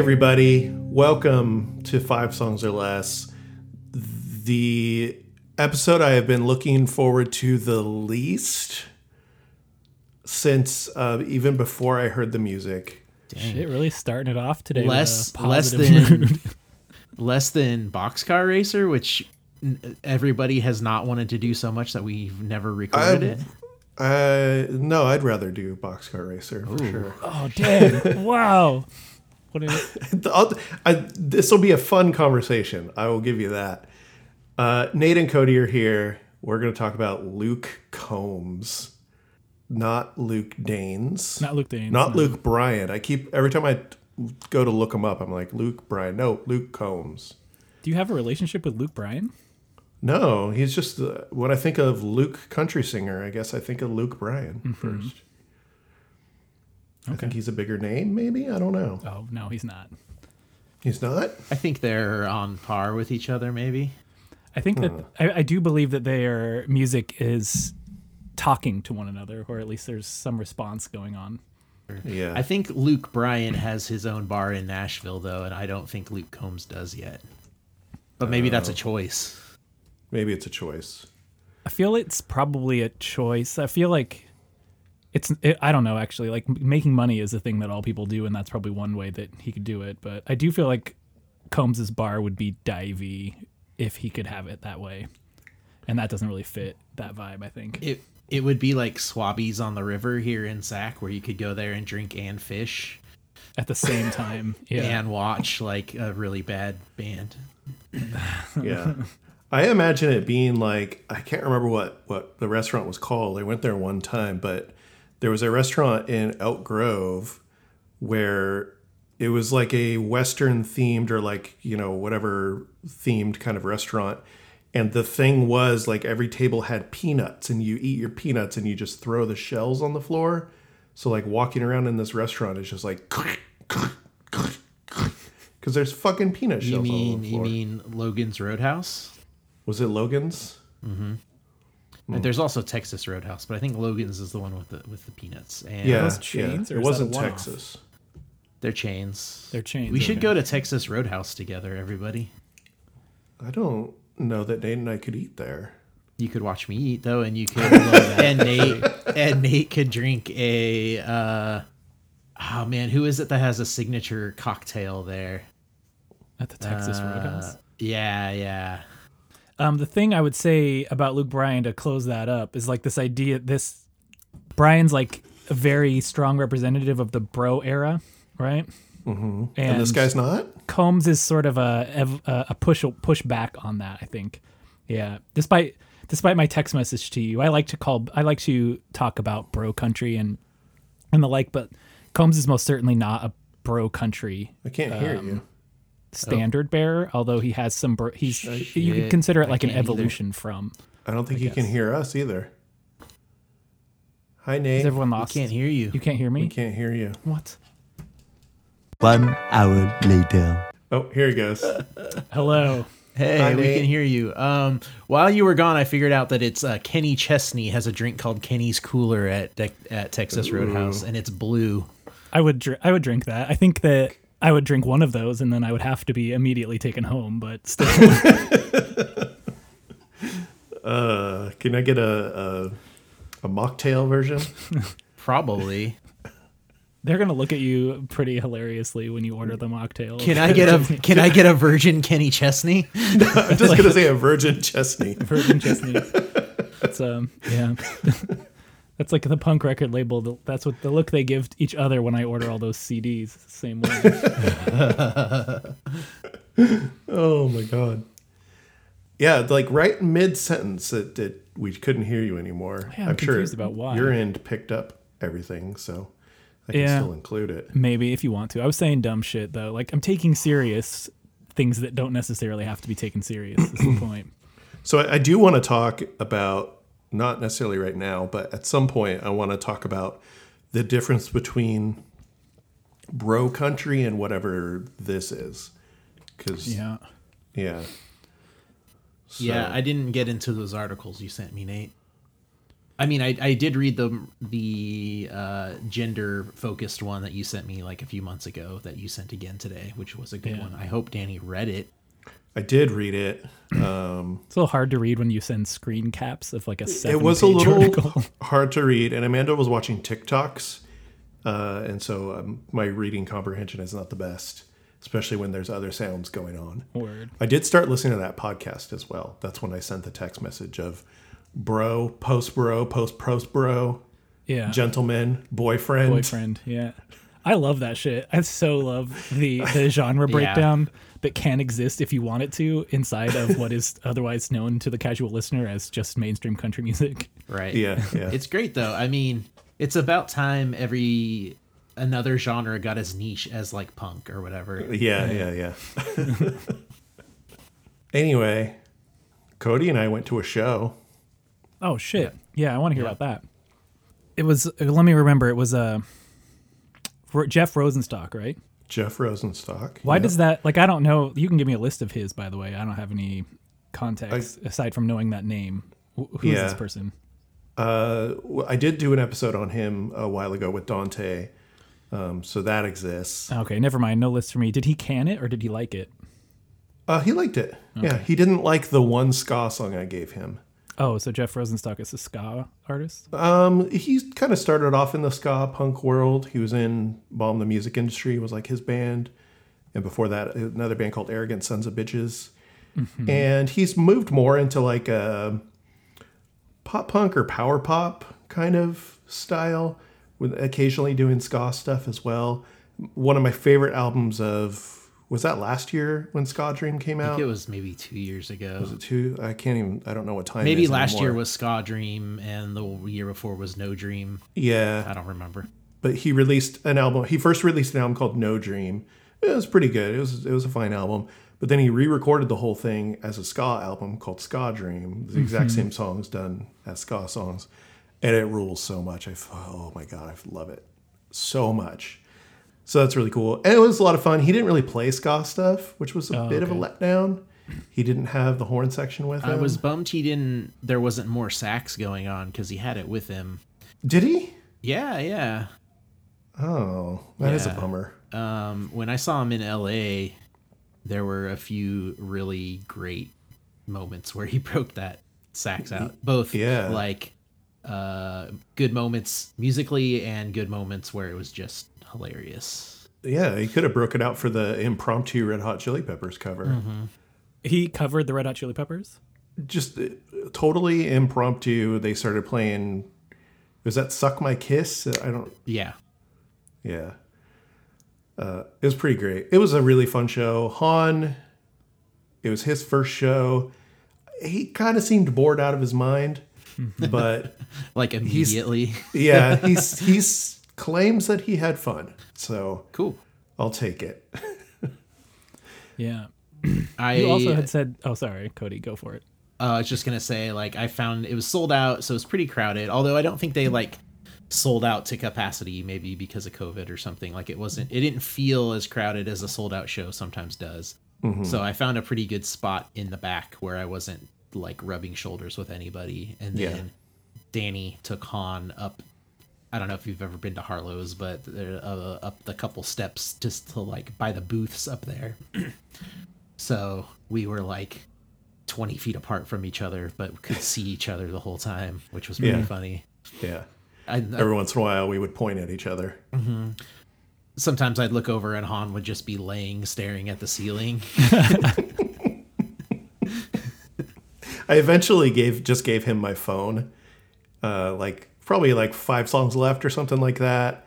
Hi, everybody. Welcome to Five Songs or Less, the episode I have been looking forward to the least since uh, even before I heard the music. Shit, really starting it off today. less with a less than mood. less than Boxcar Racer, which everybody has not wanted to do so much that we've never recorded it. Uh, no, I'd rather do Boxcar Racer for sure. oh damn! wow. What is, This will be a fun conversation. I will give you that. Uh, Nate and Cody are here. We're going to talk about Luke Combs, not Luke Danes. not Luke Danes. Not no. Luke Bryan. I keep every time I go to look him up, I'm like Luke Bryan. No, Luke Combs. Do you have a relationship with Luke Bryan? No, he's just uh, when I think of Luke country singer. I guess I think of Luke Bryan Mm-hmm. first. I think he's a bigger name. Maybe I don't know. Oh no, he's not. He's not. I think they're on par with each other, maybe. I think that Hmm. I, I do believe that their music is talking to one another, or at least there's some response going on. Yeah. I think Luke Bryan has his own bar in Nashville, though, and I don't think Luke Combs does yet. But maybe that's Oh. a choice. Maybe it's a choice. I feel it's probably a choice. I feel like it's it, I don't know actually. Like m- making money is a thing that all people do, and that's probably one way that he could do it. But I do feel like Combs's bar would be divey if he could have it that way, and that doesn't really fit that vibe. I think. It it would be like Swabbies on the River here in Sac, where you could go there and drink and fish At the same time, yeah. and watch like a really bad band. Yeah. I imagine it being like I can't remember what what the restaurant was called. I went there one time, but there was a restaurant in Elk Grove where it was like a western themed or like, you know, whatever themed kind of restaurant. And the thing was like every table had peanuts and you eat your peanuts and you just throw the shells on the floor. So like walking around in this restaurant is just like because there's fucking peanut shells You mean you mean Logan's Roadhouse? Was it Logan's? Mm-hmm. And There's also Texas Roadhouse, but I think Logan's is the one with the with the peanuts. And Yeah, those chains, yeah. or It is wasn't? Texas. they're chains. They're chains, We should go to Texas Roadhouse together, everybody. I don't know that Nate and I could eat there. You could watch me eat though, and you could and Nate and Nate could drink a uh oh man, who is it that has a signature cocktail there? At the Texas Uh, Roadhouse. Yeah, yeah. Um, the thing I would say about Luke Bryan to close that up is like this idea. This Bryan's like a very strong representative of the bro era, right? Mm-hmm. And, And, this guy's not? Combs is sort of a a push push back on that. I think, yeah. Despite despite my text message to you, I like to call I like to talk about bro country and and the like, but Combs is most certainly not a bro country I can't hear Um, you. Standard bearer. Although he has some, bro- he's you could consider it like an can't either. evolution from. I don't think you can hear us either. Hi, Nate. Is everyone I lost? can't hear you. You can't hear me. we can't hear you. What? One hour later. Oh, here he goes. Hello. Hey, Hi, we Nate. can hear you. Um, while you were gone, I figured out that it's uh, Kenny Chesney has a drink called Kenny's Cooler at Dec- at Texas Roadhouse, and it's blue. I would dr- I would drink that. I think that I would drink one of those and then I would have to be immediately taken home. But still, Uh, can I get a a, a mocktail version? Probably. they're gonna look at you pretty hilariously when you order the mocktail. Can I get a Can I get a virgin Kenny Chesney? I'm just gonna say a virgin Chesney. Virgin Chesney. It's um yeah. That's like the punk record label. That's what the look they give each other when I order all those CDs. Same way. Oh my god. Yeah, like right mid sentence, it, it we couldn't hear you anymore. Yeah, I'm confused about why. Your end picked up everything, so I can Yeah. still include it. Maybe if you want to. I was saying dumb shit though. Like I'm taking serious things that don't necessarily have to be taken serious. Is the point. So I, I do want to talk about not necessarily right now, but at some point I want to talk about the difference between bro country and whatever this is. Because Yeah. yeah, Yeah, I didn't get into those articles you sent me, Nate. I mean, I, I did read the the uh, gender focused one that you sent me like a few months ago that you sent again today, which was a good Yeah. one. I hope Danny read it. I did read it. Um, It's a little hard to read when you send screen caps of like a seven it was a little article. hard to read, and Amanda was watching TikToks, uh, and so um, my reading comprehension is not the best, especially when there's other sounds going on. Word. I did start listening to that podcast as well. That's when I sent the text message of bro, post bro, post post bro, Yeah. gentleman, boyfriend. boyfriend. Yeah. I love that shit. I so love the the genre breakdown that can exist if you want it to inside of what is otherwise known to the casual listener as just mainstream country music. Right. Yeah, yeah. It's great though. I mean, it's about time every another genre got as niche as like punk or whatever. Yeah, yeah, yeah. anyway, Cody and I went to a show. Oh shit. Yeah, I want to hear about that. It was uh, let me remember it was uh Ro- Jeff Rosenstock, right? Jeff Rosenstock. Why Yeah. does that like I don't know, you can give me a list of his by the way. I don't have any context aside from knowing that name. Who's Yeah. this person? Uh, I did do an episode on him a while ago with Dante, um, so that exists. Okay, never mind. No list for me. Did he can it or did he like it? Uh, he liked it. Yeah, he didn't like the one ska song I gave him. Oh, so Jeff Rosenstock is a ska artist? Um, he kind of started off in the ska punk world. He was in Bomb the Music Industry was like his band, and before that, another band called Arrogant Sons of Bitches. And he's moved more into like a pop punk or power pop kind of style, with occasionally doing ska stuff as well. One of my favorite albums of was that last year when Ska Dream came I out? think it was maybe two years ago. was it two? I can't even. I don't know what time. Maybe is last year was Ska Dream and the year before was No Dream. Yeah, I don't remember. but he released an album. He first released an album called No Dream. It was pretty good. It was it was a fine album. But then he re-recorded the whole thing as a ska album called Ska Dream. The exact mm-hmm. same songs done as ska songs, and it rules so much. I oh my god, I love it so much. So that's really cool, and it was a lot of fun. He didn't really play ska stuff, which was a bit of a letdown. He didn't have the horn section with him. I was bummed he didn't. There wasn't more sax going on because he had it with him. Did he? Yeah, yeah. Oh, that is a bummer. Um, when I saw him in L.A., there were a few really great moments where he broke that sax out. Both, Yeah. like uh, good moments musically and good moments where it was just hilarious. Yeah, he could have broke it out for the impromptu Red Hot Chili Peppers cover. He covered the Red Hot Chili Peppers? Just uh, totally impromptu. They started playing. Was that "Suck My Kiss"? I don't. Yeah, Yeah, uh, it was pretty great. It was a really fun show. Han. It was his first show. He kind of seemed bored out of his mind, but like immediately. yeah, he's he's claims that he had fun. So cool. I'll take it. Yeah. I You also had said, oh, sorry, Cody, go for it. Uh, I was just gonna say, like, I found it was sold out, so it was pretty crowded. Although I don't think they like sold out to capacity, maybe because of COVID or something. Like, it wasn't, it didn't feel as crowded as a sold out show sometimes does. So I found a pretty good spot in the back where I wasn't like rubbing shoulders with anybody. And Yeah. then Danny took Han up. I don't know if you've ever been to Harlow's, but uh, up the couple steps just to like by the booths up there. so we were like 20 feet apart from each other, but could see each other the whole time, which was pretty Yeah. funny. Yeah. I, Every once in a while, we would point at each other. sometimes I'd look over and Han would just be laying, staring at the ceiling. I eventually gave just gave him my phone, uh, like probably like five songs left or something like that,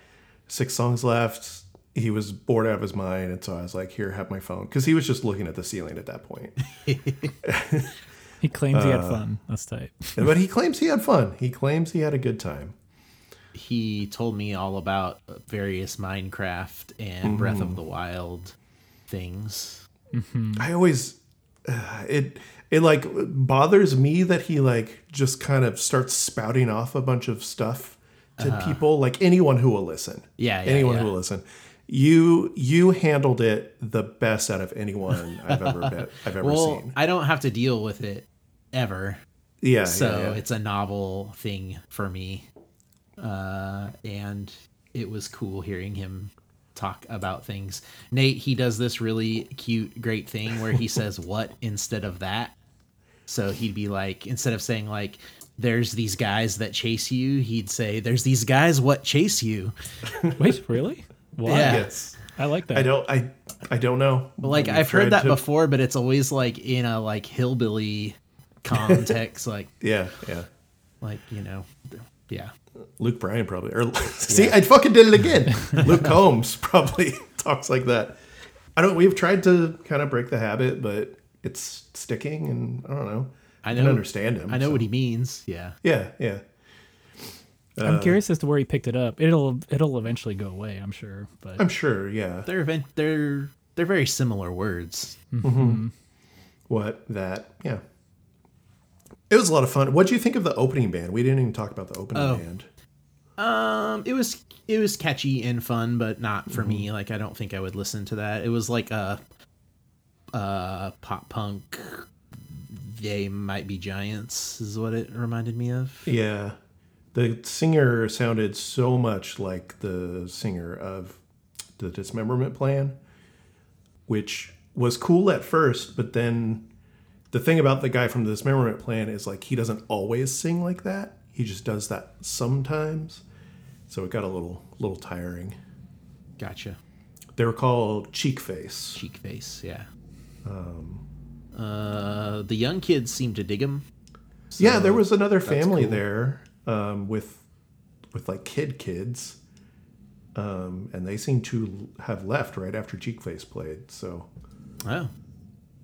six songs left. He was bored out of his mind, and so I was like, "Here, have my phone," because he was just looking at the ceiling at that point. He claims he Uh, had fun. That's tight. but he claims he had fun. He claims he had a good time. he told me all about various Minecraft and Breath of the Wild things. I always uh, it it like bothers me that he like just kind of starts spouting off a bunch of stuff to people, like anyone who will listen. Uh-huh. Yeah, yeah, anyone yeah. who will listen. You you handled it the best out of anyone I've ever been, I've ever Well, seen. I don't have to deal with it ever. Yeah. so yeah, yeah. it's a novel thing for me uh and it was cool hearing him talk about things nate he does this really cute great thing where he says what instead of that so he'd be like instead of saying like there's these guys that chase you he'd say there's these guys what chase you Wait, really? Why? Yeah. Yes. I like that. I don't. I. I don't know. But like I've heard that to- before, but it's always like in a like hillbilly context, like Yeah. Yeah. like you know, yeah. Luke Bryan probably. Or see, I fucking did it again. Luke Combs probably talks like that. I don't. We've tried to kind of break the habit, but it's sticking, and I don't know. I can know- understand him. I know so- what he means. Yeah. Yeah. Yeah. I'm uh, curious as to where he picked it up. It'll it'll eventually go away, I'm sure. But I'm sure. Yeah. They're event they're they're very similar words. Mm-hmm. Mm-hmm. What that? Yeah. It was a lot of fun. What do you think of the opening band? We didn't even talk about the opening Oh. band. Um it was it was catchy and fun, but not for mm-hmm. me. Like I don't think I would listen to that. It was like a uh pop punk they might be giants is what it reminded me of. Yeah. The singer sounded so much like the singer of the Dismemberment Plan, which was cool at first, but then the thing about the guy from the Dismemberment Plan is like he doesn't always sing like that. He just does that sometimes. So it got a little little tiring. Gotcha. They were called Cheekface. Cheek face, yeah. uh the young kids seem to dig him. yeah, there was another family cool. there um, with with like kid kids, um, and they seem to have left right after Cheekface played. So Oh.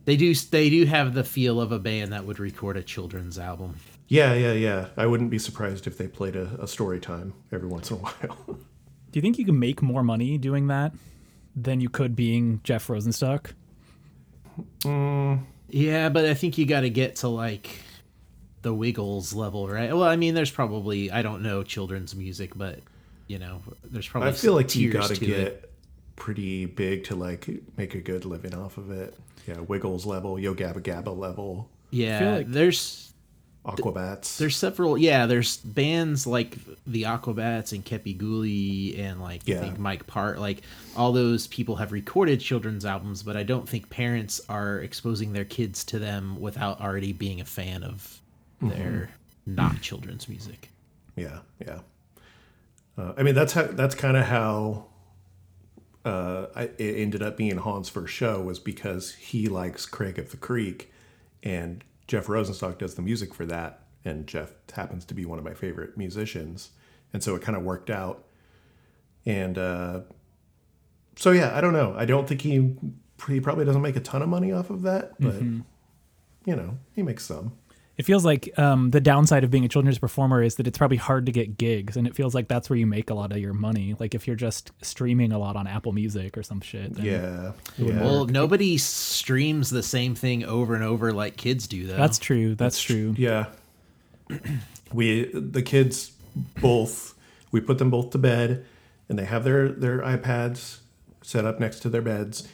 They do they do have the feel of a band that would record a children's album. yeah, yeah, yeah. I wouldn't be surprised if they played a, a story time every once in a while. do you think you can make more money doing that than you could being Jeff Rosenstock? Mm. Yeah, but I think you got to get to like the Wiggles level, right? Well, I mean, there's probably I don't know children's music, but you know, there's probably I feel like you got to to get it. pretty big to like make a good living off of it. Yeah, Wiggles level, Yo Gabba Gabba level, Yeah, like- there's Aquabats. there's several. Yeah, there's bands like the Aquabats and Kepi Ghoulie and like Yeah. I think Mike Park. Like all those people have recorded children's albums, but I don't think parents are exposing their kids to them without already being a fan of their not children's music. Yeah, yeah. Uh, I mean, that's how that's kind of how uh, I, it ended up being Han's first show was because he likes Craig of the Creek, and Jeff Rosenstock does the music for that, and Jeff happens to be one of my favorite musicians, and so it kind of worked out. And uh, so yeah, I don't know. I don't think he he probably doesn't make a ton of money off of that, but you know, he makes some. It feels like um, the downside of being a children's performer is that it's probably hard to get gigs, and it feels like that's where you make a lot of your money. Like if you're just streaming a lot on Apple Music or some shit. then- Yeah, yeah. Well, nobody streams the same thing over and over like kids do, though. that's true. That's, true. Yeah. We the kids both we put them both to bed and they have their their iPads set up next to their beds.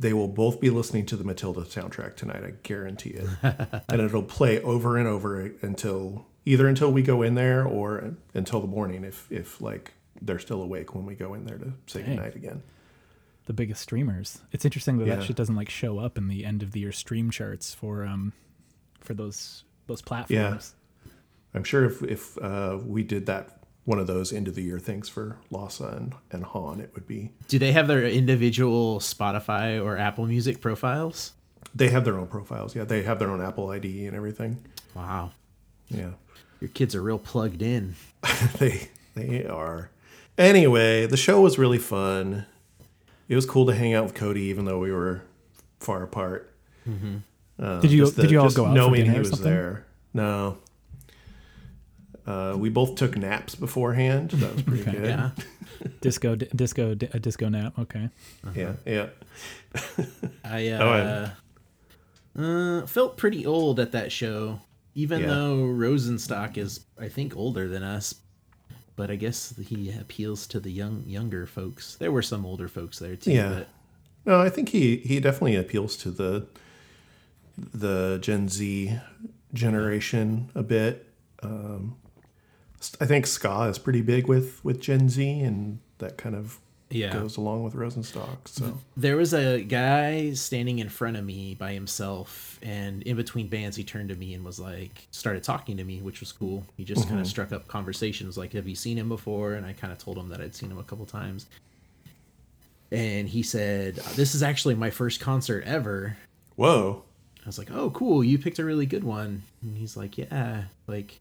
They will both be listening to the Matilda soundtrack tonight, I guarantee it. and it'll play over and over until either until we go in there or until the morning if if like they're still awake when we go in there to say Dang. goodnight again. The biggest streamers. It's interesting that Yeah. that shit doesn't like show up in the end of the year stream charts for um for those those platforms. Yeah. I'm sure if if uh, we did that one of those end of the year things for Lhasa and, and Han, it would be Do they have their individual Spotify or Apple Music profiles? They have their own profiles. Yeah, they have their own Apple ID and everything. Wow. Yeah, Your kids are real plugged in. they they are. Anyway, the show was really fun. It was cool to hang out with Cody, even though we were far apart. Uh, Did you the- did you all go out for knowing dinner he was something? there? No. Uh, we both took naps beforehand. That was pretty Okay. good. Yeah. Disco di- disco di- a disco nap. Okay. yeah, yeah. I Oh, uh, uh, felt pretty old at that show, even Yeah. though Rosenstock is, I think, older than us. But I guess he appeals to the young younger folks. There were some older folks there too. Yeah. But No, I think he he definitely appeals to the the Gen Z generation a bit. Um, I think ska is pretty big with with Gen Z, and that kind of Yeah. goes along with Rosenstock. So There was a guy standing in front of me by himself, and in between bands, he turned to me and was like, started talking to me, which was cool. He just kind of mm-hmm. struck up conversations like, Have you seen him before? And I kind of told him that I'd seen him a couple times. And he said, This is actually my first concert ever. whoa, I was like, "Oh, cool! You picked a really good one." And he's like, "Yeah." Like,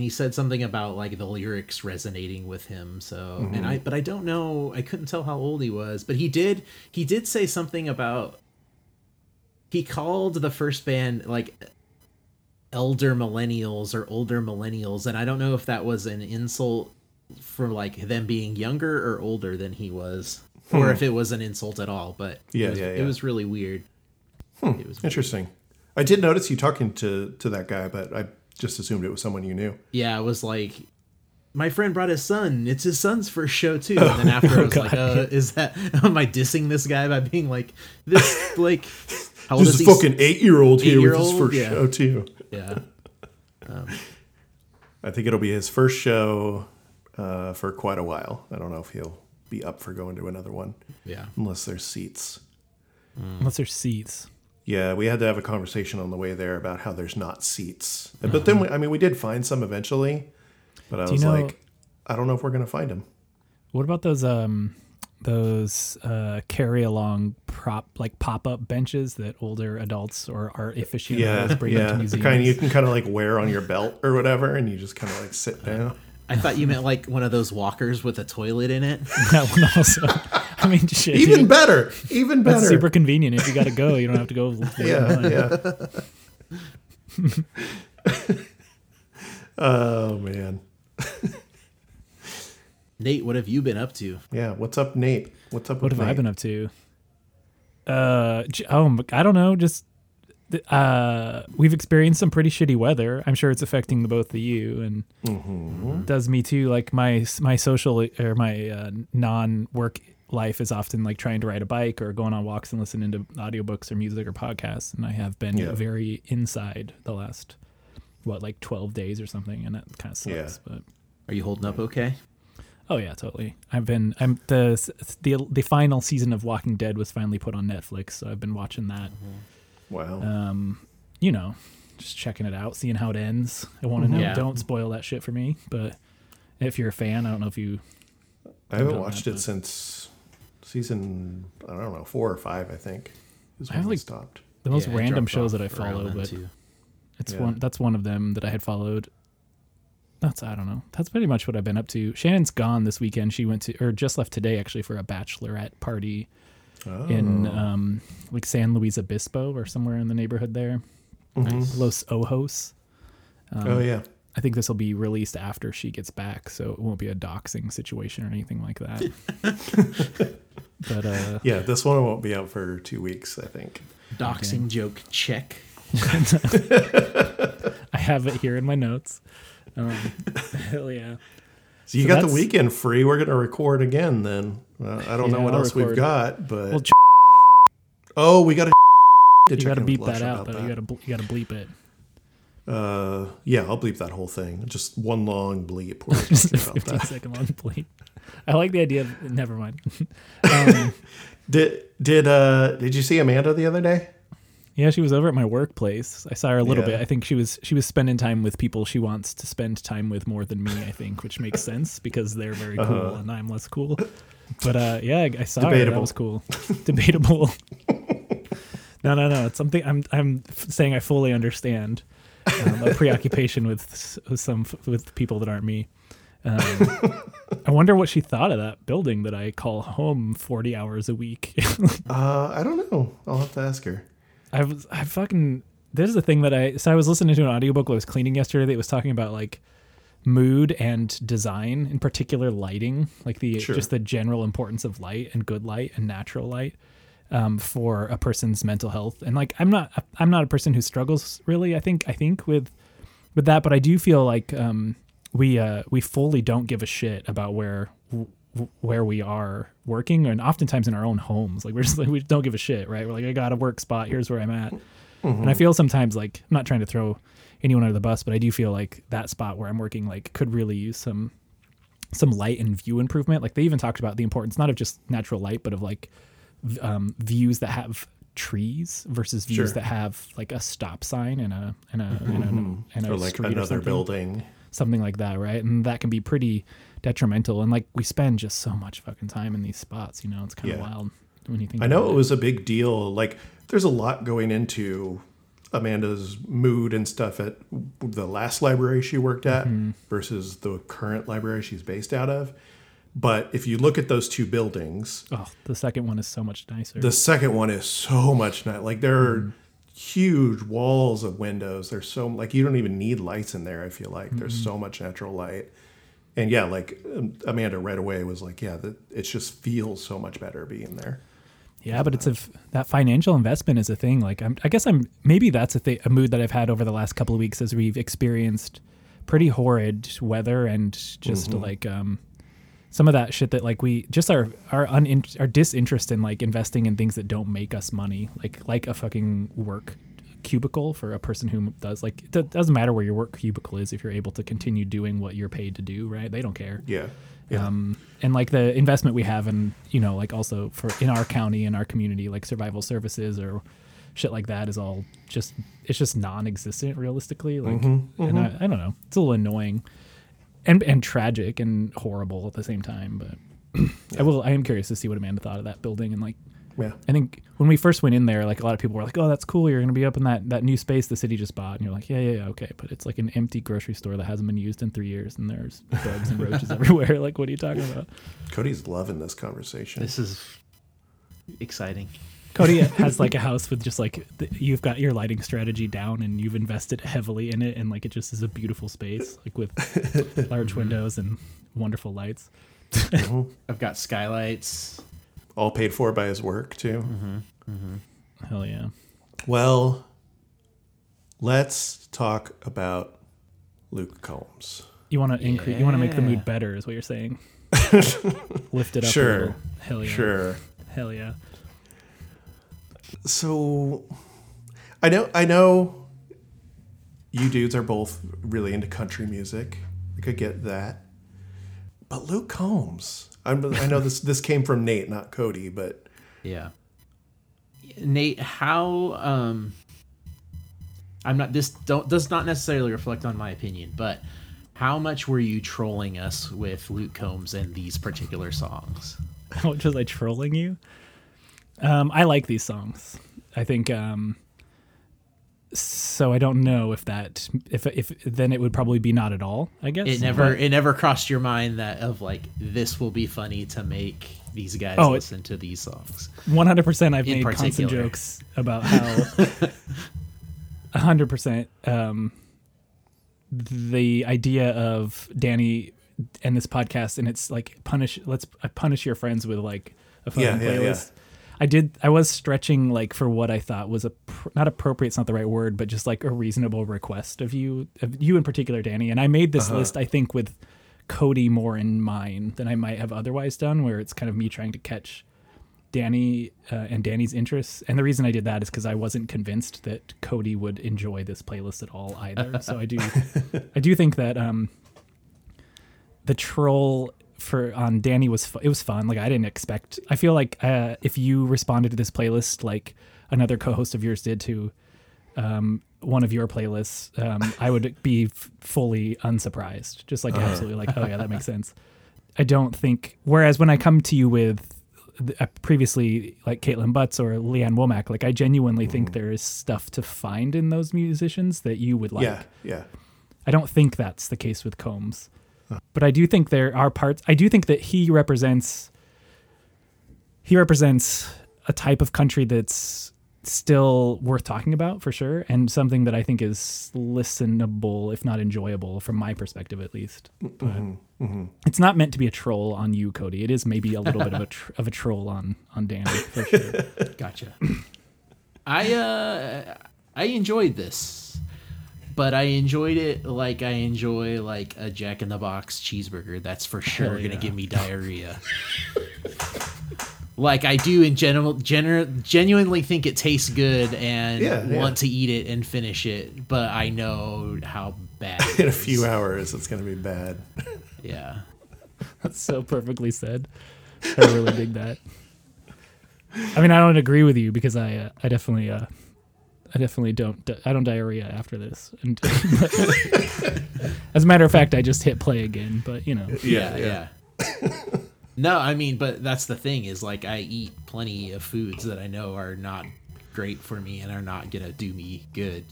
he said something about like the lyrics resonating with him. So, and I, mm-hmm. but I don't know. I couldn't tell how old he was, but he did. He did say something about. He called the first band like elder millennials or older millennials, and I don't know if that was an insult for like them being younger or older than he was, or hmm. if it was an insult at all. But Yeah, it was, yeah, it was really weird. Hmm, it was interesting. I did notice you talking to to that guy, but I just assumed it was someone you knew. yeah, it was like my friend brought his son. It's his son's first show too. And then after I was like, uh, is that am I dissing this guy by being like this like how old There's is a he? fucking eight year old here with his first Yeah. show too. Yeah. I think it'll be his first show uh, for quite a while. I don't know if he'll be up for going to another one Yeah. unless there's seats. Unless there's seats. Yeah, we had to have a conversation on the way there about how there's not seats. But then, we, I mean, we did find some eventually. But I you was know- like, I don't know if we're going to find them. What about those um those uh carry along prop like pop up benches that older adults or art aficionados Yeah, bring yeah. into The kind you can kind of like wear on your belt or whatever, and you just kind of like sit down. I thought you meant like one of those walkers with a toilet in it. that one also. I mean, shit. Even dude. better, even better. That's super convenient. If you got to go, you don't have to go. yeah, yeah. oh man, Nate, what have you been up to? yeah. What's up, Nate? What's up? What with have I been up to? Uh, j- oh, I don't know. Just uh, we've experienced some pretty shitty weather. I'm sure it's affecting the both of you, and Mm-hmm. does me too. Like my my social or my uh, non work life is often like trying to ride a bike or going on walks and listening to audiobooks or music or podcasts, and I have been Yeah. very inside the last what like 12 days or something, and that kind of sucks. Yeah. But Are you holding up okay? Oh yeah, totally. I've been I'm the the the final season of Walking Dead was finally put on Netflix, so I've been watching that. Wow. Um, you know, just checking it out, seeing how it ends. I want to know. Yeah. Don't spoil that shit for me. But if you're a fan, I don't know if you. I haven't watched that, it but- since season I don't know four or five. I think is I when have, we like, stopped. The most Yeah, random shows that I follow, but too. it's Yeah. one that's one of them that I had followed. That's I don't know. That's pretty much what I've been up to. Shannon's gone this weekend. She went to or just left today actually for a bachelorette party Oh. in um like San Luis Obispo or somewhere in the neighborhood there. Los Osos. Um, oh yeah. I think this will be released after she gets back, so it won't be a doxing situation or anything like that. but uh Yeah, this one won't be out for two weeks, I think. Doxing joke check. I have it here in my notes. Um, hell yeah. So you So got the weekend free. We're gonna record again then. Uh, I don't know what I'll else we've record. got, but Well, ch- oh, we got to. you got to beep that out though. You got to ble- you got to bleep it. Uh, yeah, I'll bleep that whole thing. Just one long bleep. We're Just a talking about that. second long bleep. I like the idea. Of, never mind. um, Did did uh did you see Amanda the other day? Yeah, she was over at my workplace. I saw her a little Yeah. bit. I think she was she was spending time with people she wants to spend time with more than me. I think, which makes sense because they're very cool and I'm less cool. But uh, yeah, I- saw her. That Debatable. was cool. Debatable. no, no, no. It's something I'm I'm saying I fully understand. Um, a preoccupation with, with some with people that aren't me. Um, I wonder what she thought of that building that I call home forty hours a week. Uh, I don't know. I'll have to ask her. I was I fucking this is the thing that I so I was listening to an audiobook while I was cleaning yesterday that was talking about like mood and design, in particular lighting, like the Sure. just the general importance of light and good light and natural light um, for a person's mental health. And like I'm not I'm not a person who struggles really. I think I think with with that, but I do feel like um, we uh, we fully don't give a shit about where w- where we are working, and oftentimes in our own homes. Like we're just like we don't give a shit, right? We're like I got a work spot. Here's where I'm at. And I feel sometimes like I'm not trying to throw anyone under the bus, but I do feel like that spot where I'm working like could really use some some light and view improvement. Like they even talked about the importance not of just natural light, but of like um, views that have trees versus views Sure. that have like a stop sign and a and a, and a, and a or like street or another something building. something like that, right? And that can be pretty detrimental. And like we spend just so much fucking time in these spots, you know, it's kind of Yeah. wild when you think I know about it was a big deal. Like, there's a lot going into Amanda's mood and stuff at the last library she worked at Mm-hmm. versus the current library she's based out of. But if you look at those two buildings, Oh, the second one is so much nicer. the second one is so much nicer. Like, there are huge walls of windows. There's so, like, you don't even need lights in there, I feel like. There's so much natural light. And yeah, like um, Amanda right away was like, yeah, that it just feels so much better being there. yeah, but it's a that financial investment is a thing. Like I'm, I guess I'm maybe that's a thing, a mood that I've had over the last couple of weeks as we've experienced pretty horrid weather and just Mm-hmm. like um some of that shit that like we just our our un our disinterest in like investing in things that don't make us money like like a fucking work cubicle for a person who does like it doesn't matter where your work cubicle is if you're able to continue doing what you're paid to do right? They don't care. Yeah. Yeah. um, and like the investment we have in you know like also for in our county in our community like survival services or shit like that is all just it's just non-existent realistically like Mm-hmm, and I, I don't know. It's a little annoying and and tragic and horrible at the same time but i will i am curious to see what amanda thought of that building and like yeah. i think when we first went in there like a lot of people were like oh that's cool you're gonna be up in that that new space the city just bought and you're like yeah yeah, yeah okay but it's like an empty grocery store that hasn't been used in three years and there's bugs and roaches everywhere like what are you talking about Cody's loving this conversation. This is exciting. Cody has like a house with just like the, you've got your lighting strategy down and you've invested heavily in it and like it just is a beautiful space like with large windows and wonderful lights. Mm-hmm. I've got skylights. All paid for by his work too. Mm-hmm. Mm-hmm. Hell yeah. Well, let's talk about Luke Combs. You want to increase you want to make the mood better is what you're saying. Lift it up a Sure. little. Hell yeah. Sure. Hell yeah. So I know I know you dudes are both really into country music. I could get that. But Luke Combs. I'm, I know this this came from Nate, not Cody, but Yeah. Nate, how um I'm not this don't does not necessarily reflect on my opinion, but how much were you trolling us with Luke Combs and these particular songs? How much was I trolling you? Um, I like these songs. I think um, so. I don't know if that if if then it would probably be not at all. I guess It never But- it never crossed your mind that of like this will be funny to make these guys Oh, it- listen to these songs. 100% I've in made constant particular. jokes about how 100% um, the idea of Danny and this podcast and it's like punish let's uh, punish your friends with like a fucking Yeah, yeah, playlist. yeah. I did I was stretching like for what I thought was a pr- not appropriate it's not the right word but just like a reasonable request of you of you in particular Danny and I made this list I think with Cody more in mind than I might have otherwise done where it's kind of me trying to catch Danny uh, and Danny's interests. And the reason I did that is because I wasn't convinced that Cody would enjoy this playlist at all either. so I do, I do think that um, the troll for on Danny was fu- it was fun. Like I didn't expect. I feel like uh, if you responded to this playlist like another co-host of yours did to um, one of your playlists, um, I would be f- fully unsurprised. Just like absolutely like, oh yeah, that makes sense. I don't think. Whereas when I come to you with th- uh, previously like Kaitlin Butts or Lee Ann Womack, like I genuinely think there is stuff to find in those musicians that you would like. yeah, yeah. I don't think that's the case with Combs, but I do think there are parts. I do think that he represents. He represents a type of country that's still worth talking about for sure, and something that I think is listenable, if not enjoyable, from my perspective at least. But it's not meant to be a troll on you, Cody. It is maybe a little bit of a tr- of a troll on on Danny for sure. Gotcha. I uh I enjoyed this. But I enjoyed it like I enjoy like a Jack in the Box cheeseburger. That's for sure Hell gonna yeah. give me diarrhea. like I do in general, gener- genuinely think it tastes good and Yeah, yeah. want to eat it and finish it, but I know how bad. it In a few hours, it's gonna be bad. yeah. That's so perfectly said. I really dig that. I mean, I don't agree with you because I, uh, I definitely, uh, I definitely don't, I don't diarrhea after this. And as a matter of fact, I just hit play again. But you know, yeah, yeah. no, I mean, but that's the thing is like I eat plenty of foods that I know are not great for me and are not gonna do me good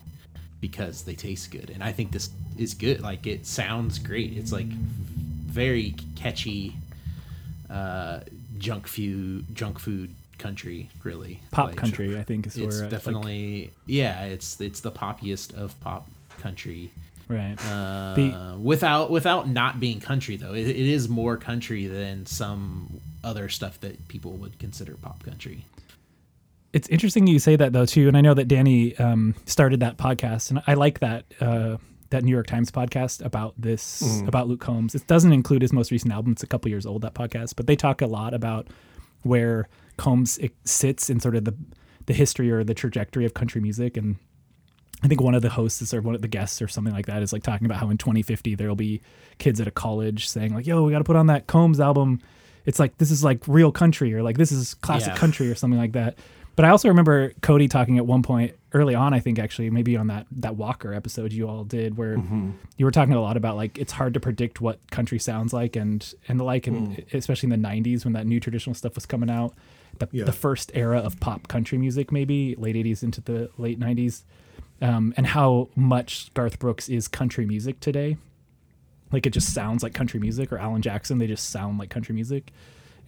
because they taste good. And I think this is good. Like it sounds great. It's like very catchy uh junk food junk food country really. Pop Like, country, I think is it's where uh, like, definitely yeah it's it's the poppiest of pop country. Right. uh, The- without without not being country though it, it is more country than some other stuff that people would consider pop country. It's interesting you say that though too, and I know that Danny um, started that podcast, and I like that uh, that New York Times podcast about this about Luke Combs. It doesn't include his most recent album; it's a couple years old that podcast, but they talk a lot about where Combs sits in sort of the the history or the trajectory of country music, and I think one of the hosts or one of the guests or something like that is like talking about how in 2050 there'll be kids at a college saying like, "Yo, we got to put on that Combs album." It's like this is like real country or like this is classic Yeah. country or something like that. But I also remember Cody talking at one point early on. I think actually maybe on that that Walker episode you all did where mm-hmm. you were talking a lot about like it's hard to predict what country sounds like and and the like, and mm. especially in the 90s when that new traditional stuff was coming out. The, Yeah. the first era of pop country music, maybe late 80s into the late 90s um, and how much Garth Brooks is country music today. Like it just sounds like country music, or Alan Jackson, they just sound like country music.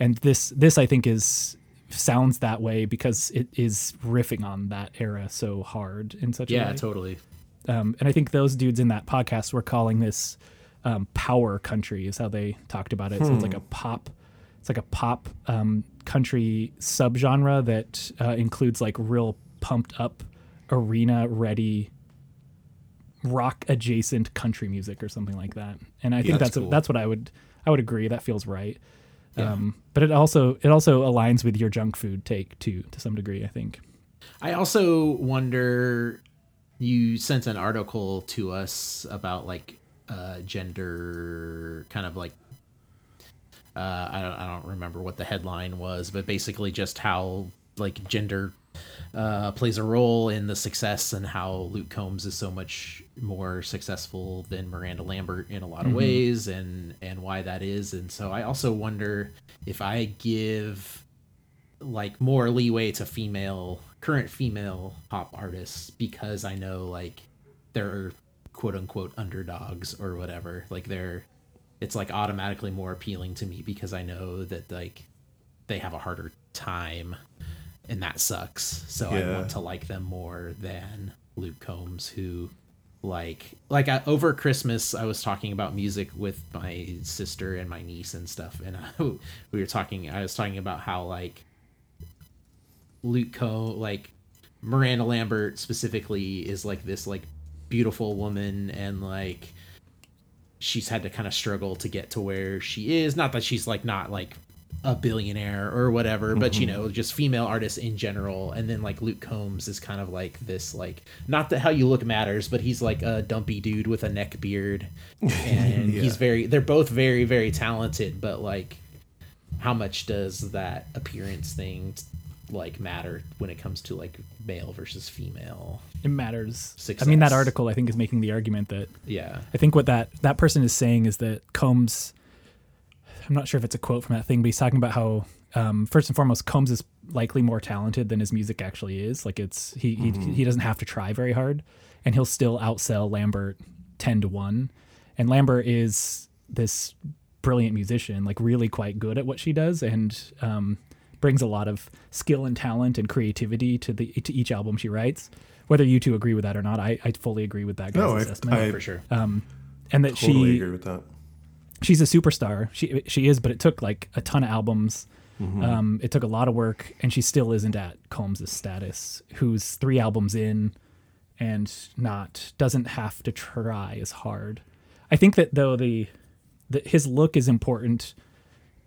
And this, this I think is sounds that way because it is riffing on that era so hard in such a yeah totally Um, and I think those dudes in that podcast were calling this um, power country is how they talked about it. So it's like a pop, it's like a pop um, country subgenre that uh, includes like real pumped up, arena ready, rock adjacent country music or something like that. And I think that's that's cool. that's what I would I would agree. That feels right. Um, but it also it also aligns with your junk food take too to some degree. I think. I also wonder. You sent an article to us about like uh, gender, kind of like uh, I don't I don't remember what the headline was, but basically just how like gender uh, plays a role in the success and how Luke Combs is so much more successful than Miranda Lambert in a lot of ways, and and why that is. And so I also wonder if I give like more leeway to female current female pop artists because I know like they're quote unquote underdogs or whatever. Like they're it's like automatically more appealing to me because I know that like they have a harder time and that sucks. So I want to like them more than Luke Combs who like like I, over Christmas I was talking about music with my sister and my niece and stuff and I, uh, we were talking I was talking about how like Luke Co like Miranda Lambert specifically is like this like beautiful woman and like she's had to kind of struggle to get to where she is. Not that she's like not like a billionaire or whatever but you mm-hmm. know just female artists in general. And then like luke combs is kind of like this like not that how you look matters but he's like a dumpy dude with a neck beard. And he's very they're both very very talented but like how much does that appearance thing like matter when it comes to like male versus female It matters. I mean, that article I think is making the argument that yeah I think what that that person is saying is that Combs. I'm not sure if it's a quote from that thing, but he's talking about how um, first and foremost Combs is likely more talented than his music actually is. Like it's he he, he doesn't have to try very hard, and he'll still outsell Lambert ten to one. And Lambert is this brilliant musician, like really quite good at what she does, and um, brings a lot of skill and talent and creativity to the to each album she writes. Whether you two agree with that or not, I, I fully agree with that guy's No, I- assessment I- for sure and that Totally she agree with that. she's a superstar. She she is, but it took like a ton of albums. Um, it took a lot of work, and she still isn't at Combs' status, who's three albums in, and not doesn't have to try as hard. I think that though the, the his look is important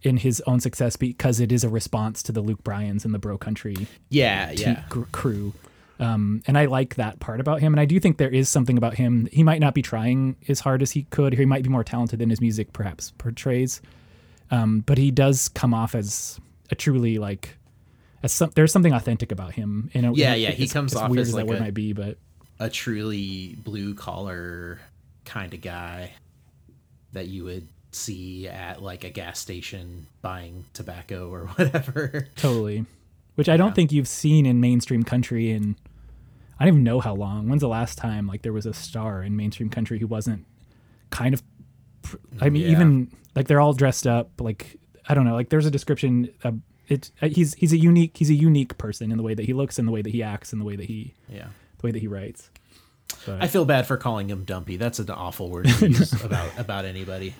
in his own success because it is a response to the Luke Bryans and the Bro Country Yeah, te- yeah. gr- crew. Um, and I like that part about him. And I do think there is something about him. He might not be trying as hard as he could, or he might be more talented than his music perhaps portrays. Um, but he does come off as a truly like, as some, there's something authentic about him. In a, Yeah, yeah, he comes as off weird as as like that word a- might be, but A truly blue collar kind of guy that you would see at like a gas station buying tobacco or whatever. Totally. Which I don't think you've seen in mainstream country in I don't even know how long. When's the last time like there was a star in mainstream country who wasn't kind of I mean Yeah. even like they're all dressed up like I don't know, like there's a description uh, it uh, he's he's a unique he's a unique person in the way that he looks and the way that he acts and the way that he Yeah. the way that he writes. I feel bad for calling him dumpy. That's an awful word to use about about anybody.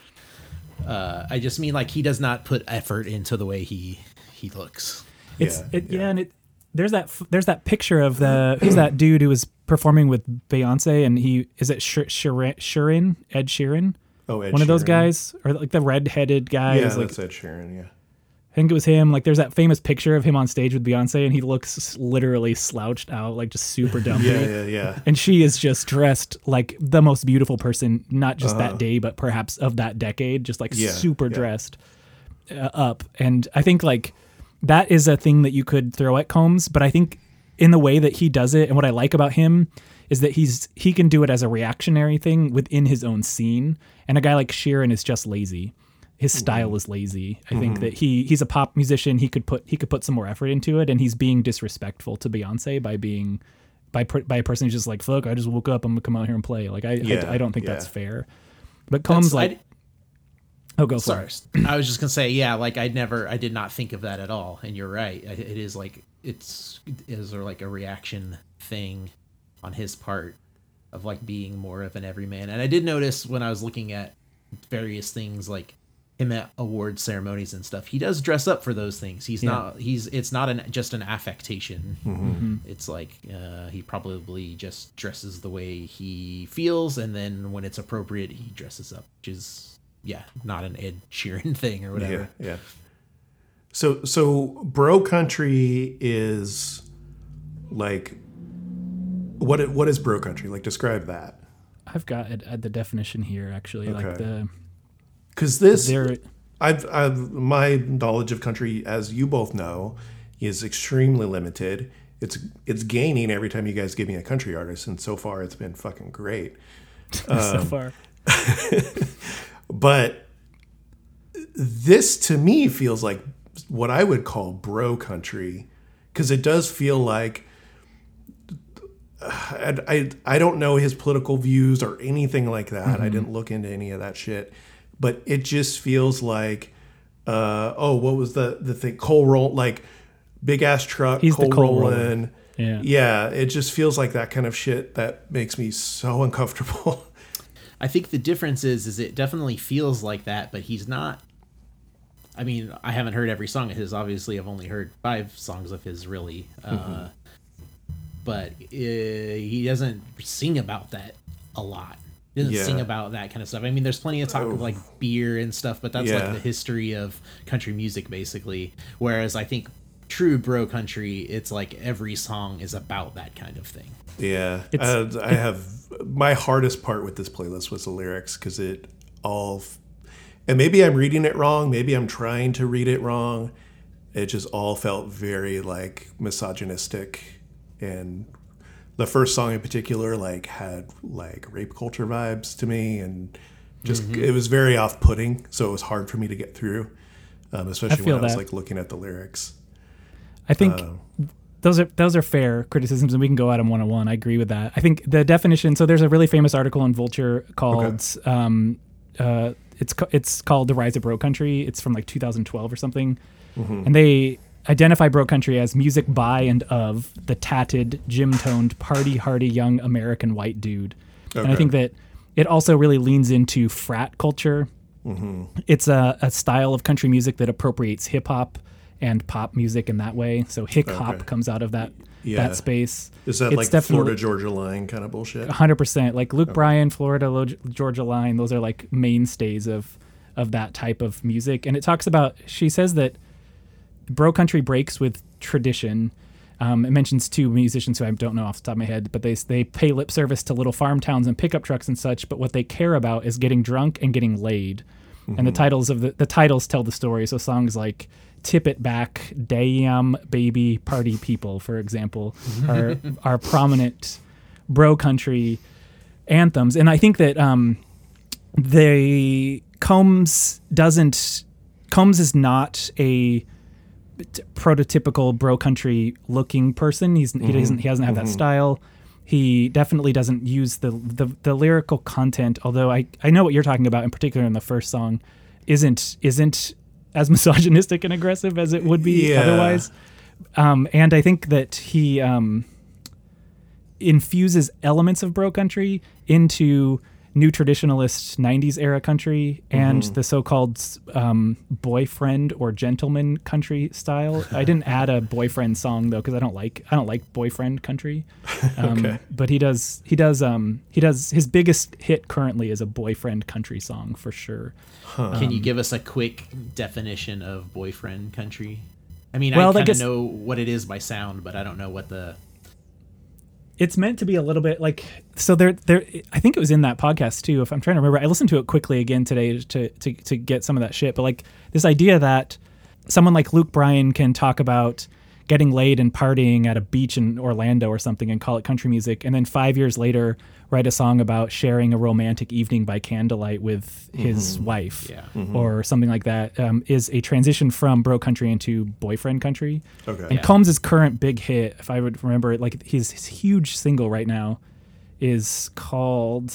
Uh, I just mean like he does not put effort into the way he he looks. It's Yeah, it, yeah. yeah. and it there's that f- there's that picture of the who's that dude who was performing with Beyonce and he is it Sh- Sheeran, Sheeran Ed Sheeran Oh, Ed one of those guys or like the red-headed guy Yeah, is like that's Ed Sheeran. Yeah. I think it was him like there's that famous picture of him on stage with Beyonce and he looks literally slouched out like just super dumpy Yeah, yeah, yeah. and she is just dressed like the most beautiful person not just Uh-huh. that day but perhaps of that decade just like Yeah, super yeah. dressed uh, up and i think like that is a thing that you could throw at combs but i think in the way that he does it and what i like about him is that he's he can do it as a reactionary thing within his own scene and a guy like Sheeran is just lazy his style mm-hmm. is lazy. I think mm-hmm. that he he's a pop musician. He could put he could put some more effort into it and he's being disrespectful to beyonce by being by by a person who's just like fuck i just woke up i'm gonna come out here and play. Like i Yeah, I, I don't think yeah. that's fair. But combs That's- like I- oh go for Sorry, it. I was just gonna say, yeah, like I'd never, I did not think of that at all, and you're right. It is like it's is there like a reaction thing on his part of like being more of an everyman, and I did notice when I was looking at various things like him at award ceremonies and stuff, he does dress up for those things. He's Yeah. not, he's it's not an just an affectation. Mm-hmm. Mm-hmm. Mm-hmm. It's like uh, he probably just dresses the way he feels, and then when it's appropriate, he dresses up, which is yeah, not an Ed Sheeran thing or whatever. Yeah, yeah. So so bro country is like what what is bro country? Like describe that. i've got it at the definition here actually like the Cuz this there I've I've my knowledge of country as you both know is extremely limited. It's it's gaining every time you guys give me a country artist and so far it's been fucking great. so um, far But this to me feels like what I would call bro country because it does feel like I, I, I don't know his political views or anything like that. I mm-hmm. didn't look into any of that shit. But it just feels like, uh, oh, what was the, the thing? Coal roll, like big ass truck, He's the coal, coal roller. Yeah. Yeah. It just feels like that kind of shit that makes me so uncomfortable. I think the difference is is it definitely feels like that, but he's not. I mean, I haven't heard every song of his. Obviously, I've only heard five songs of his, really. Uh, but uh, he doesn't sing about that a lot. He doesn't Yeah. sing about that kind of stuff. I mean, there's plenty of talk of like beer and stuff, but that's Yeah. like the history of country music, basically. Whereas I think true bro country, it's like every song is about that kind of thing. Yeah, uh, I have my hardest part with this playlist was the lyrics because it all, and maybe I'm reading it wrong. Maybe I'm trying to read it wrong. It just all felt very like misogynistic, and the first song in particular like had like rape culture vibes to me, and just Mm-hmm. it was very off-putting. So it was hard for me to get through, um, especially feel when I was that. like looking at the lyrics. I think Uh, those are those are fair criticisms, and we can go at them one on one. I agree with that. I think the definition. So there's a really famous article in Vulture called um, uh, it's it's called "The Rise of Bro Country." It's from like 2012 or something, and they identify bro country as music by and of the tatted, gym-toned, party-hardy young American white dude. And I think that it also really leans into frat culture. Mm-hmm. It's a, a style of country music that appropriates hip hop and pop music in that way. So hip hop Okay. comes out of that Yeah. that space. Is that It's like definitely- Florida Georgia line kind of bullshit? hundred percent. Like Luke Bryan, Florida, Lo- Georgia Line. Those are like mainstays of of that type of music. And it talks about she says that bro country breaks with tradition. Um, it mentions two musicians who I don't know off the top of my head, but they they pay lip service to little farm towns and pickup trucks and such. But what they care about is getting drunk and getting laid. And the titles of the the titles tell the story. So songs like "Tip It Back," "Damn Baby," "Party People," for example, are are prominent bro country anthems. And I think that um, they Combs doesn't Combs is not a prototypical bro country looking person. He's he doesn't he doesn't have that style. He definitely doesn't use the, the the lyrical content. Although I I know what you're talking about in particular in the first song, isn't isn't as misogynistic and aggressive as it would be Yeah. otherwise. Um, and I think that he um, infuses elements of bro country into new traditionalist 90s era country and Mm-hmm. the so-called um, boyfriend or gentleman country style i didn't add a boyfriend song though because i don't like i don't like boyfriend country um, Okay. but he does he does um he does his biggest hit currently is a boyfriend country song for sure Can you give us a quick definition of boyfriend country? I mean, Well, I I kind of know what it is by sound, but I don't know what the. It's meant to be a little bit like so there there I think it was in that podcast too if I'm trying to remember. I listened to it quickly again today to to to get some of that shit but like this idea that someone like Luke Bryan can talk about getting laid and partying at a beach in Orlando or something and call it country music and then 5 years later write a song about sharing a romantic evening by candlelight with his wife Yeah. or something like that um, is a transition from bro country into boyfriend country Okay. and Yeah. Combs' current big hit, if I would remember it, like his, his huge single right now, is called.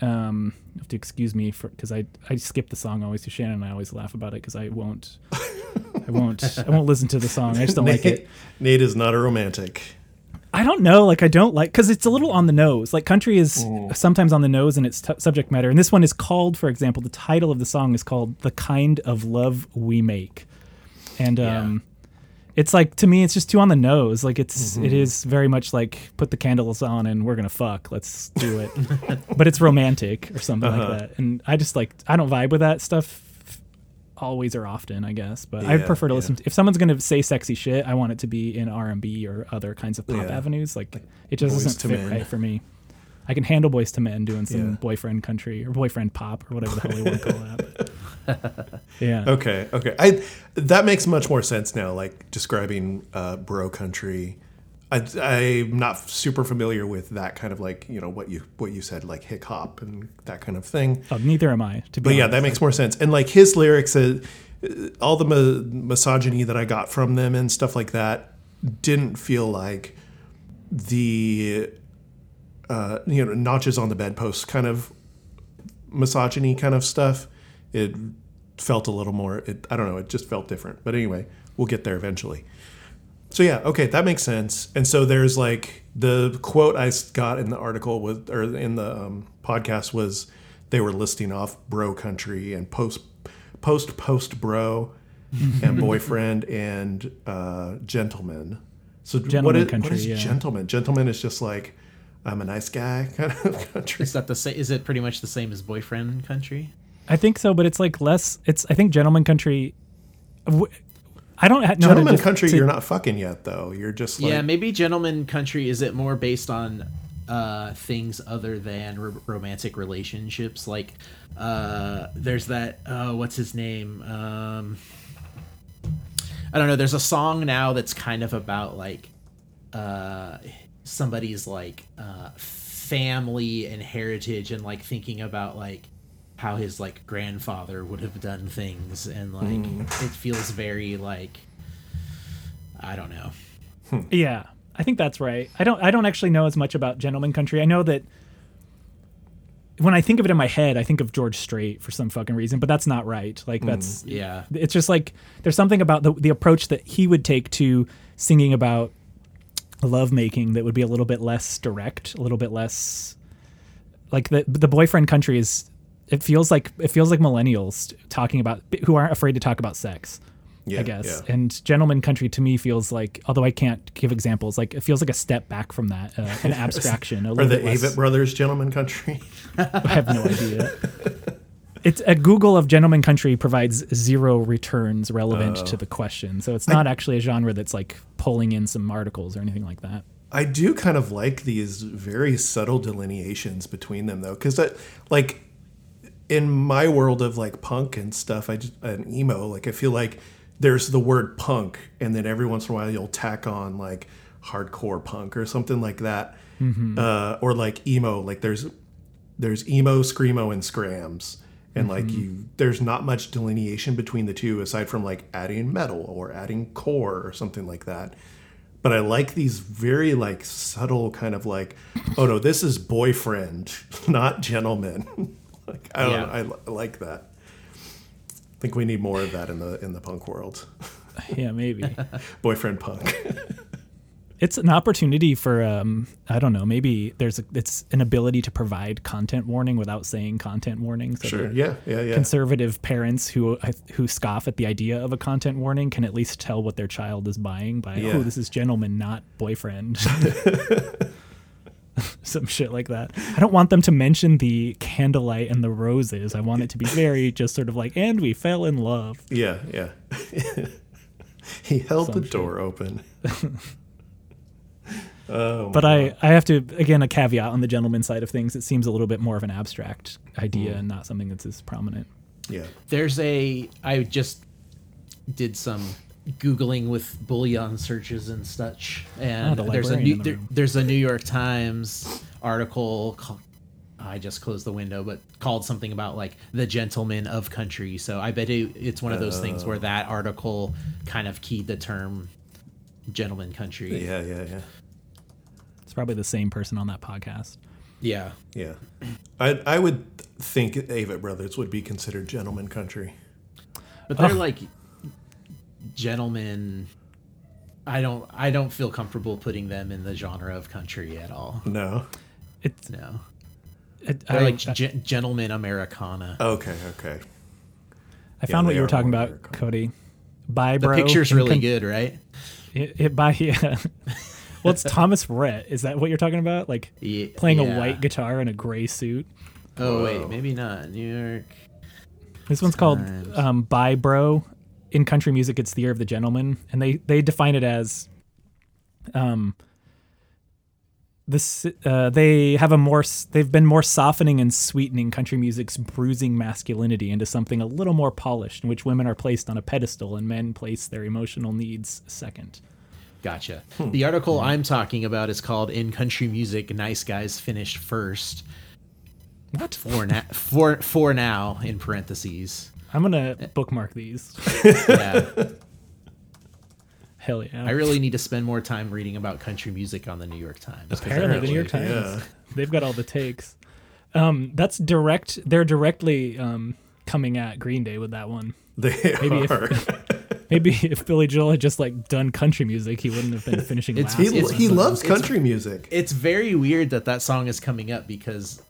Um, you have to excuse me for because I I skip the song always to Shannon. and I always laugh about it because I won't. I won't. I won't listen to the song. I just don't like it. Nate is not a romantic. I don't know. Like I don't like because it's a little on the nose. Like country is hmm. sometimes on the nose in its t- subject matter. And this one is called, for example, the title of the song is called "The Kind of Love We Make," and Yeah. um, it's like to me, it's just too on the nose. Like it's mm-hmm. it is very much like put the candles on and we're gonna fuck. Let's do it. but it's romantic or something like uh-huh. that. And I just like I don't vibe with that stuff. Always or often, I guess, but I Yeah, prefer to yeah. listen. To, if someone's gonna say sexy shit, I want it to be in R and B or other kinds of pop Yeah. avenues. Like it just doesn't fit Men. right for me. I can handle Boyz II Men doing some boyfriend country or boyfriend pop or whatever the hell they want to call that. yeah. Okay, okay. I that makes much more sense now. Like describing uh, bro country. I, I'm not super familiar with that kind of like you know what you what you said like hip hop and that kind of thing. Oh, neither am I. To be But yeah, that makes more sense. And like his lyrics, uh, all the mi- misogyny that I got from them and stuff like that didn't feel like the uh, you know notches on the bedpost kind of misogyny kind of stuff. It felt a little more. It, I don't know. It just felt different. But anyway, we'll get there eventually. So yeah, okay, that makes sense. And so there's like the quote I got in the article was, or in the um, podcast was, they were listing off bro country and post, post post bro, and boyfriend and uh, gentleman. So what Gentleman is, what country, is yeah. gentleman? Gentleman is just like I'm a nice guy kind of country. Is that the same? Is it pretty much the same as boyfriend country? I think so, but it's like less. It's I think gentleman country. w- I don't ha- know Gentleman dif- country, to- you're not fucking yet though. You're just like yeah, maybe gentleman country. Is it more based on uh, things other than r- romantic relationships? Like, uh, there's that. Uh, what's his name? Um, I don't know. There's a song now that's kind of about like uh, somebody's like uh, family and heritage, and like thinking about like how his like grandfather would have done things, and like hmm. it feels very like I don't know. Hmm. Yeah, I think that's right. I don't. I don't actually know as much about gentleman country. I know that when I think of it in my head, I think of George Strait for some fucking reason, but that's not right. Like hmm. that's Yeah. it's just like there's something about the the approach that he would take to singing about love making that would be a little bit less direct, a little bit less like the the boyfriend country is it feels like it feels like millennials talking about who aren't afraid to talk about sex. Yeah, I guess. yeah. And gentleman country to me feels like, although I can't give examples, like it feels like a step back from that, uh, an abstraction. A Or the less- Avett Brothers Gentleman Country. I have no idea. It's a Google of Gentleman Country provides zero returns relevant to the question, so it's not actually a genre that's like pulling in some articles or anything like that. I do kind of like these very subtle delineations between them though, because that like in my world of like punk and stuff, I just and emo, like I feel like there's the word punk, and then every once in a while you'll tack on like hardcore punk or something like that, uh, or like emo. Like there's there's emo, screamo, and skramz, and like you there's not much delineation between the two aside from like adding metal or adding core or something like that but I like these very like subtle kind of like, oh no, this is boyfriend, not gentleman. like I don't Yeah. know, I, I like that. I think we need more of that in the in the punk world. Yeah, maybe. Boyfriend punk. it's an opportunity for um i don't know maybe there's a, it's an ability to provide content warning without saying content warning so sure. Yeah. Yeah. Yeah. conservative parents who who scoff at the idea of a content warning can at least tell what their child is buying by Yeah. oh this is gentleman not boyfriend some shit like that i don't want them to mention the candlelight and the roses i want it to be very just sort of like and we fell in love Yeah. Yeah. he held Some the shit. door open. oh, but I, I have to again a caveat on the gentleman side of things. It seems a little bit more of an abstract idea Mm. and not something that's as prominent. yeah. There's a I just did some googling with Boolean searches and such, and Oh, the there's a new the there, there's a New York Times article. Called, I just closed the window, but called something about like the gentleman of country. So I bet it, it's one of those things Oh. where that oh. article kind of keyed the term gentleman country. Yeah. Yeah. Yeah. It's probably the same person on that podcast. Yeah. Yeah. I I would think Avett Brothers would be considered gentleman country. But they're like gentlemen. I don't. I don't feel comfortable putting them in the genre of country at all. No. It's No, it, they're I, like gen- gentlemen Americana. Okay. Okay. I found what you were talking about, American. Cody. Bye, the bro. picture's really con- good, right? It, it by yeah. well, it's Thomas Rhett. Is that what you're talking about? Like Ye- playing yeah. a white guitar in a gray suit. Oh Whoa. wait, maybe not New York. This one's called Times. um, "Bye Bro." In country music, it's the year of the gentleman, and they they define it as, um, this uh, they have a more they've been more softening and sweetening country music's bruising masculinity into something a little more polished, in which women are placed on a pedestal and men place their emotional needs second. Gotcha. The article I'm talking about is called "In Country Music, Nice Guys Finished First. What? For now, for for now, in parentheses. I'm gonna bookmark these. Yeah, Hell yeah! I really need to spend more time reading about country music on the New York Times. Apparently, the New York Times. yeah. They've got all the takes. Um, that's direct. They're directly um, coming at Green Day with that one. They Maybe if- are. Maybe if Billie Joe had just like done country music, he wouldn't have been finishing It's- last. he, It's- he loves it's- country music. It's very weird that that song is coming up because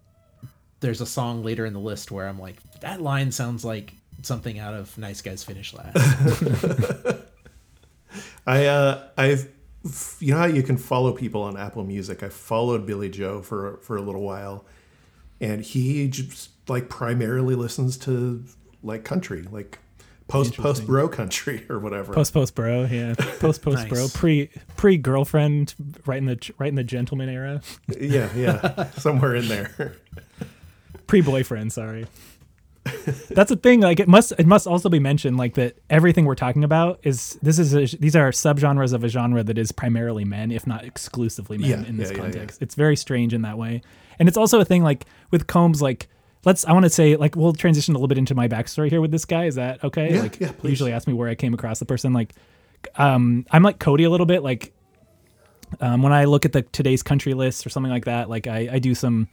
there's a song later in the list where I'm like, that line sounds like something out of Nice Guys Finish Last. I uh I've you know how you can follow people on Apple Music. I followed Billie Joe for for a little while, and he just like primarily listens to like country, like post post bro country or whatever. post post bro, yeah, post post bro, pre pre girlfriend, right in the right in the gentleman era, yeah, yeah, somewhere in there. pre boyfriend. Sorry. That's the thing. Like it must it must also be mentioned like that everything we're talking about is this is a, these are subgenres of a genre that is primarily men, if not exclusively men Yeah, in this yeah, yeah, context. It's very strange in that way, and it's also a thing like with Combs. Like let's I want to say like we'll transition a little bit into my backstory here with this guy. Is that okay? Yeah, like yeah, please. usually ask me where I came across the person. Like um I'm like Cody a little bit. Like um, when I look at the today's country list or something like that, like I, I do some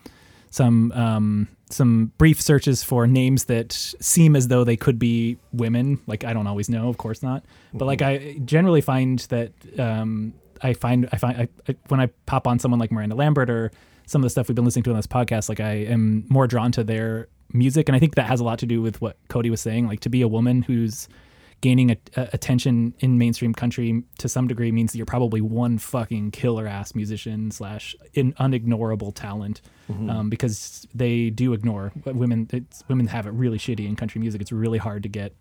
some um, some brief searches for names that seem as though they could be women. Like I don't always know, of course not, but like I generally find that um, I find I find I, I, when I pop on someone like Miranda Lambert or some of the stuff we've been listening to on this podcast, like I am more drawn to their music, and I think that has a lot to do with what Cody was saying. Like to be a woman who's gaining a, a- attention in mainstream country to some degree means that you're probably one fucking killer ass musician slash in unignorable talent um, because they do ignore women. It's, women have it really shitty in country music. It's really hard to get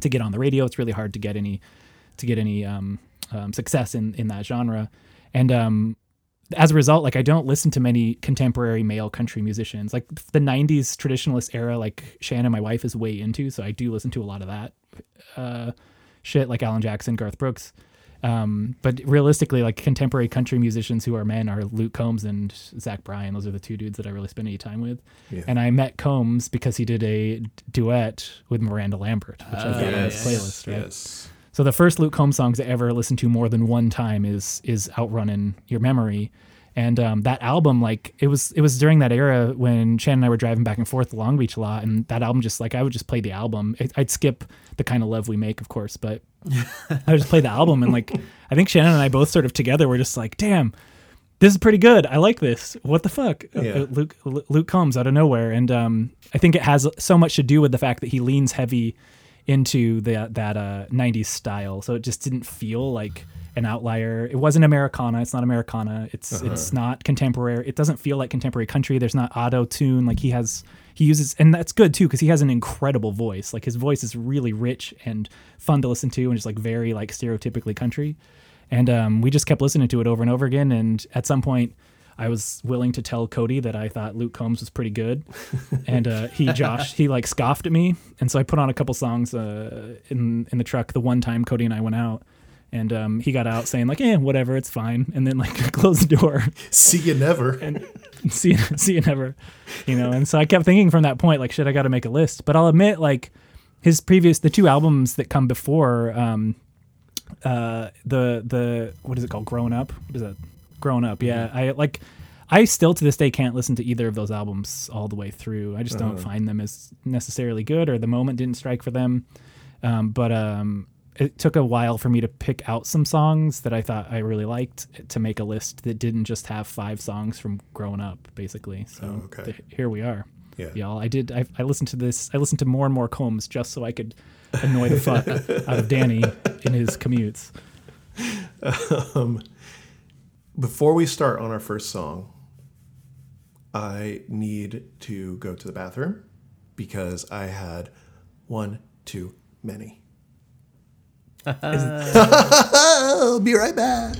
to get on the radio. It's really hard to get any to get any um, um, success in in that genre, and um, as a result, like I don't listen to many contemporary male country musicians. Like the '90s traditionalist era, like Shannon, my wife, is way into, so I do listen to a lot of that uh, shit, like Alan Jackson, Garth Brooks. Um, but realistically, like contemporary country musicians who are men are Luke Combs and Zach Bryan. Those are the two dudes that I really spend any time with. Yeah. And I met Combs because he did a duet with Miranda Lambert, which I've got on his playlist. Right? Yes. So the first Luke Combs songs I ever listened to more than one time is is Outrunning Your Memory. And um, that album, like it was, it was during that era when Shannon and I were driving back and forth to Long Beach a lot, and that album just like I would just play the album. It, I'd skip the kind of love we make, of course, but I would just play the album, and like I think Shannon and I both sort of together were just like, damn, this is pretty good. I like this. What the fuck? Uh, Yeah. uh, Luke Luke comes out of nowhere, and um, I think it has so much to do with the fact that he leans heavy into that that uh, '90s style. So it just didn't feel like an outlier. It wasn't Americana. It's not Americana. It's it's not contemporary. It doesn't feel like contemporary country. There's not auto tune. Like he has he uses, and that's good too because he has an incredible voice. Like his voice is really rich and fun to listen to, and just like very like stereotypically country. And um, we just kept listening to it over and over again. And at some point, I was willing to tell Cody that I thought Luke Combs was pretty good, and uh, he Josh he like scoffed at me, and so I put on a couple songs uh, in in the truck the one time Cody and I went out, and um, he got out saying like, "Eh, whatever, it's fine," and then like closed the door. See you never. and see see you never, you know. And so I kept thinking from that point like, shit, I got to make a list. But I'll admit like his previous the two albums that come before um uh the the what is it called? Grown up? What is that grown up. Yeah i like i still to this day can't listen to either of those albums all the way through. I just don't find them as necessarily good or the moment didn't strike for them. Um but um it took a while for me to pick out some songs that i thought i really liked to make a list that didn't just have five songs from growing up basically. So Oh, okay. th- here we are. Yeah. y'all i did I, I listened to this i listened to more and more combs just so i could annoy the fuck out of danny in his commutes Before we start on our first song, I need to go to the bathroom because I had one too many. I'll be right back.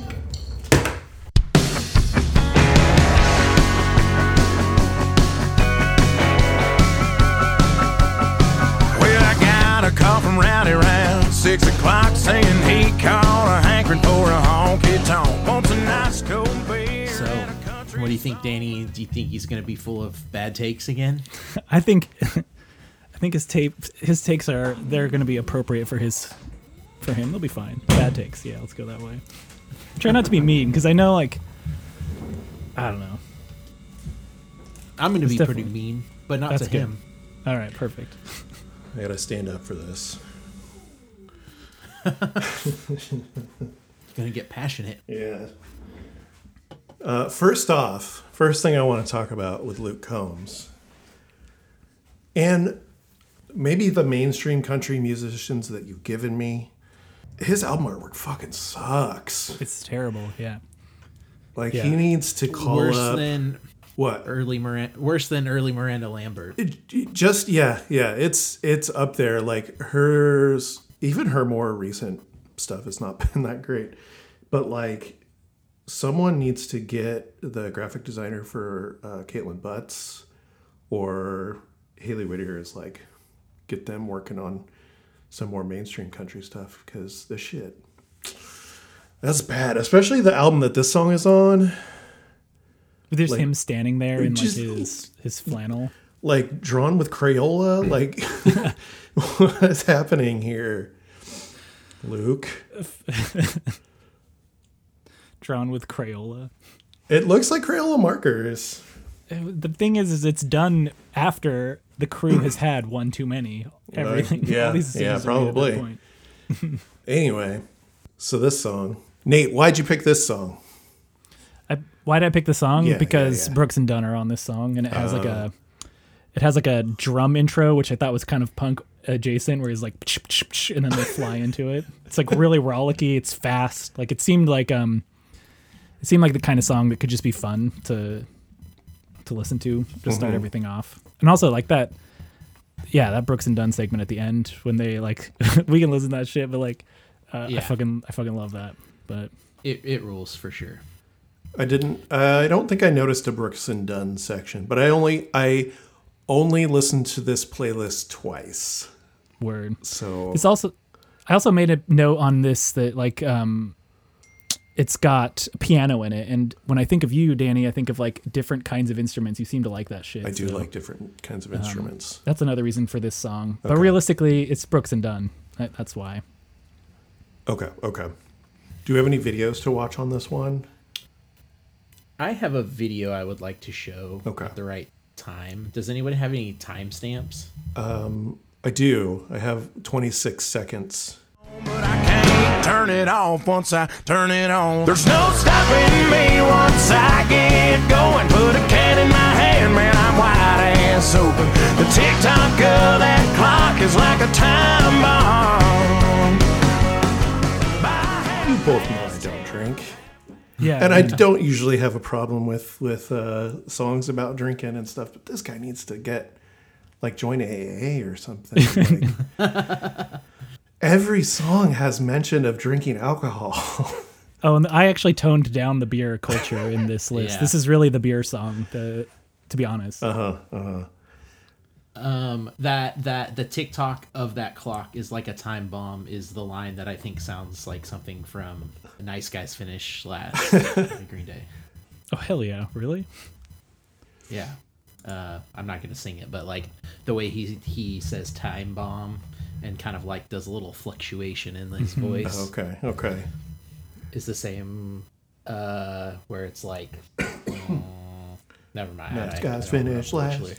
Well, I got a call from Rowdy around six o'clock saying he caught a hankering for a honky tonk. Wants a nice cold beer. So, and a country what do you think, Danny? Do you think he's going to be full of bad takes again? i think i think his tape his takes are they're going to be appropriate for his for him they'll be fine bad takes yeah let's go that way try not to be mean because i know like i don't know I'm going to be pretty mean, but not That's to good. him. all right perfect I gotta stand up for this. Going to get passionate. Yeah. Uh, first off, first thing I want to talk about with Luke Combs, and maybe the mainstream country musicians that you've given me, his album artwork fucking sucks. it's terrible yeah Like Yeah. he needs to call Worse up than what? early Miranda. Worse than early Miranda Lambert. It- it just yeah, yeah. It's it's up there. Like hers, even her more recent stuff has not been that great. But like, someone needs to get the graphic designer for uh, Kaitlin Butts or Hayley Whitters is like, get them working on some more mainstream country stuff because the shit. That's bad, especially the album that this song is on. there's Like, him standing there in like his his flannel like drawn with Crayola. Like, what is happening here, Luke? drawn with crayola It looks like Crayola markers. Uh, the thing is, is it's done after the crew has had one too many. Everything, yeah, these yeah, decisions are made at that probably. Anyway, so this song, Nate, why'd you pick this song? I, why did I pick the song? Yeah, yeah, because yeah. Brooks and Dunn are on this song, and it has like a, oh. it has like a drum intro, which I thought was kind of punk adjacent where he's like, "Psh, psh, psh," and then they fly into it. It's like really rollicky. It's fast. Like it seemed like um, it seemed like the kind of song that could just be fun to to listen to to start everything off. And also like that, yeah, that Brooks and Dunn segment at the end when they like we can listen to that shit, but like uh, I fucking I fucking love that. But It it rules for sure. I didn't. Uh, I don't think I noticed a Brooks and Dunn section, but I only I only listened to this playlist twice. Word. So It's also I also made a note on this that like um it's got piano in it and when I think of you Danny I think of like different kinds of instruments you seem to like that shit I do so like different kinds of instruments. that's another reason for this song but realistically it's Brooks and Dunn That- that's why Okay, okay. Do you have any videos to watch on this one? I have a video I would like to show Okay. at the right time. Does anyone have any timestamps? I do. I have 26 seconds. But I can't turn it off once I turn it on. There's no stopping me once I get going. Put a can in my hand, man, I'm wide ass open. The tick tock of that clock is like a time bomb. You both know I don't drink. yeah And I don't usually have a problem with with uh, songs about drinking and stuff, but this guy needs to get like join AA or something. Like, every song has mention of drinking alcohol. oh and I actually toned down the beer culture in this list Yeah. this is really the beer song the, to be honest Uh-huh. Um, that that the tick tock of that clock is like a time bomb is the line that I think sounds like something from Nice Guys Finish last by Green Day. oh hell yeah really Yeah. Uh, I'm not gonna sing it, but like the way he he says time bomb and kind of like does a little fluctuation in his voice okay, okay. is the same uh where it's like mm, never mind. I Guys don't Finish last.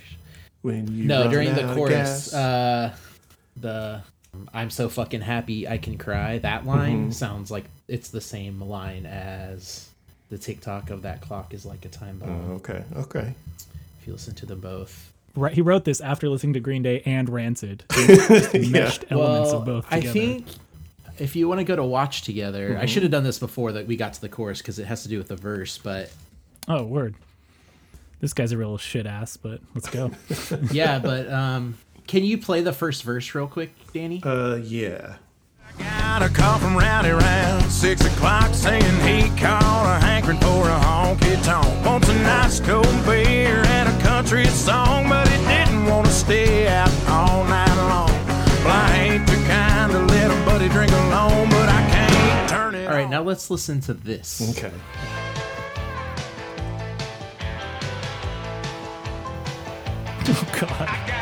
When you No, during the chorus, uh, the "I'm so fucking happy I can cry" that line Mm-hmm. sounds like it's the same line as the tick tock of that clock is like a time bomb. Oh, okay, okay. If you listen to them both, right he wrote this after listening to Green Day and Rancid Just meshed elements well, of both I think if you want to go to watch together, Mm-hmm. I should have done this before that we got to the chorus because it has to do with the verse, but oh word this guy's a real shit ass but let's go yeah, but um, can you play the first verse real quick, Danny? Uh, yeah. I got a call from Rowdy around six o'clock saying he called a hankering for a honky tonk. Wants a nice cold beer and a country song, but he didn't want to stay out all night long. Well, I ain't the kind to let a buddy drink alone, but I can't turn it All right, on. now let's listen to this. Okay. oh god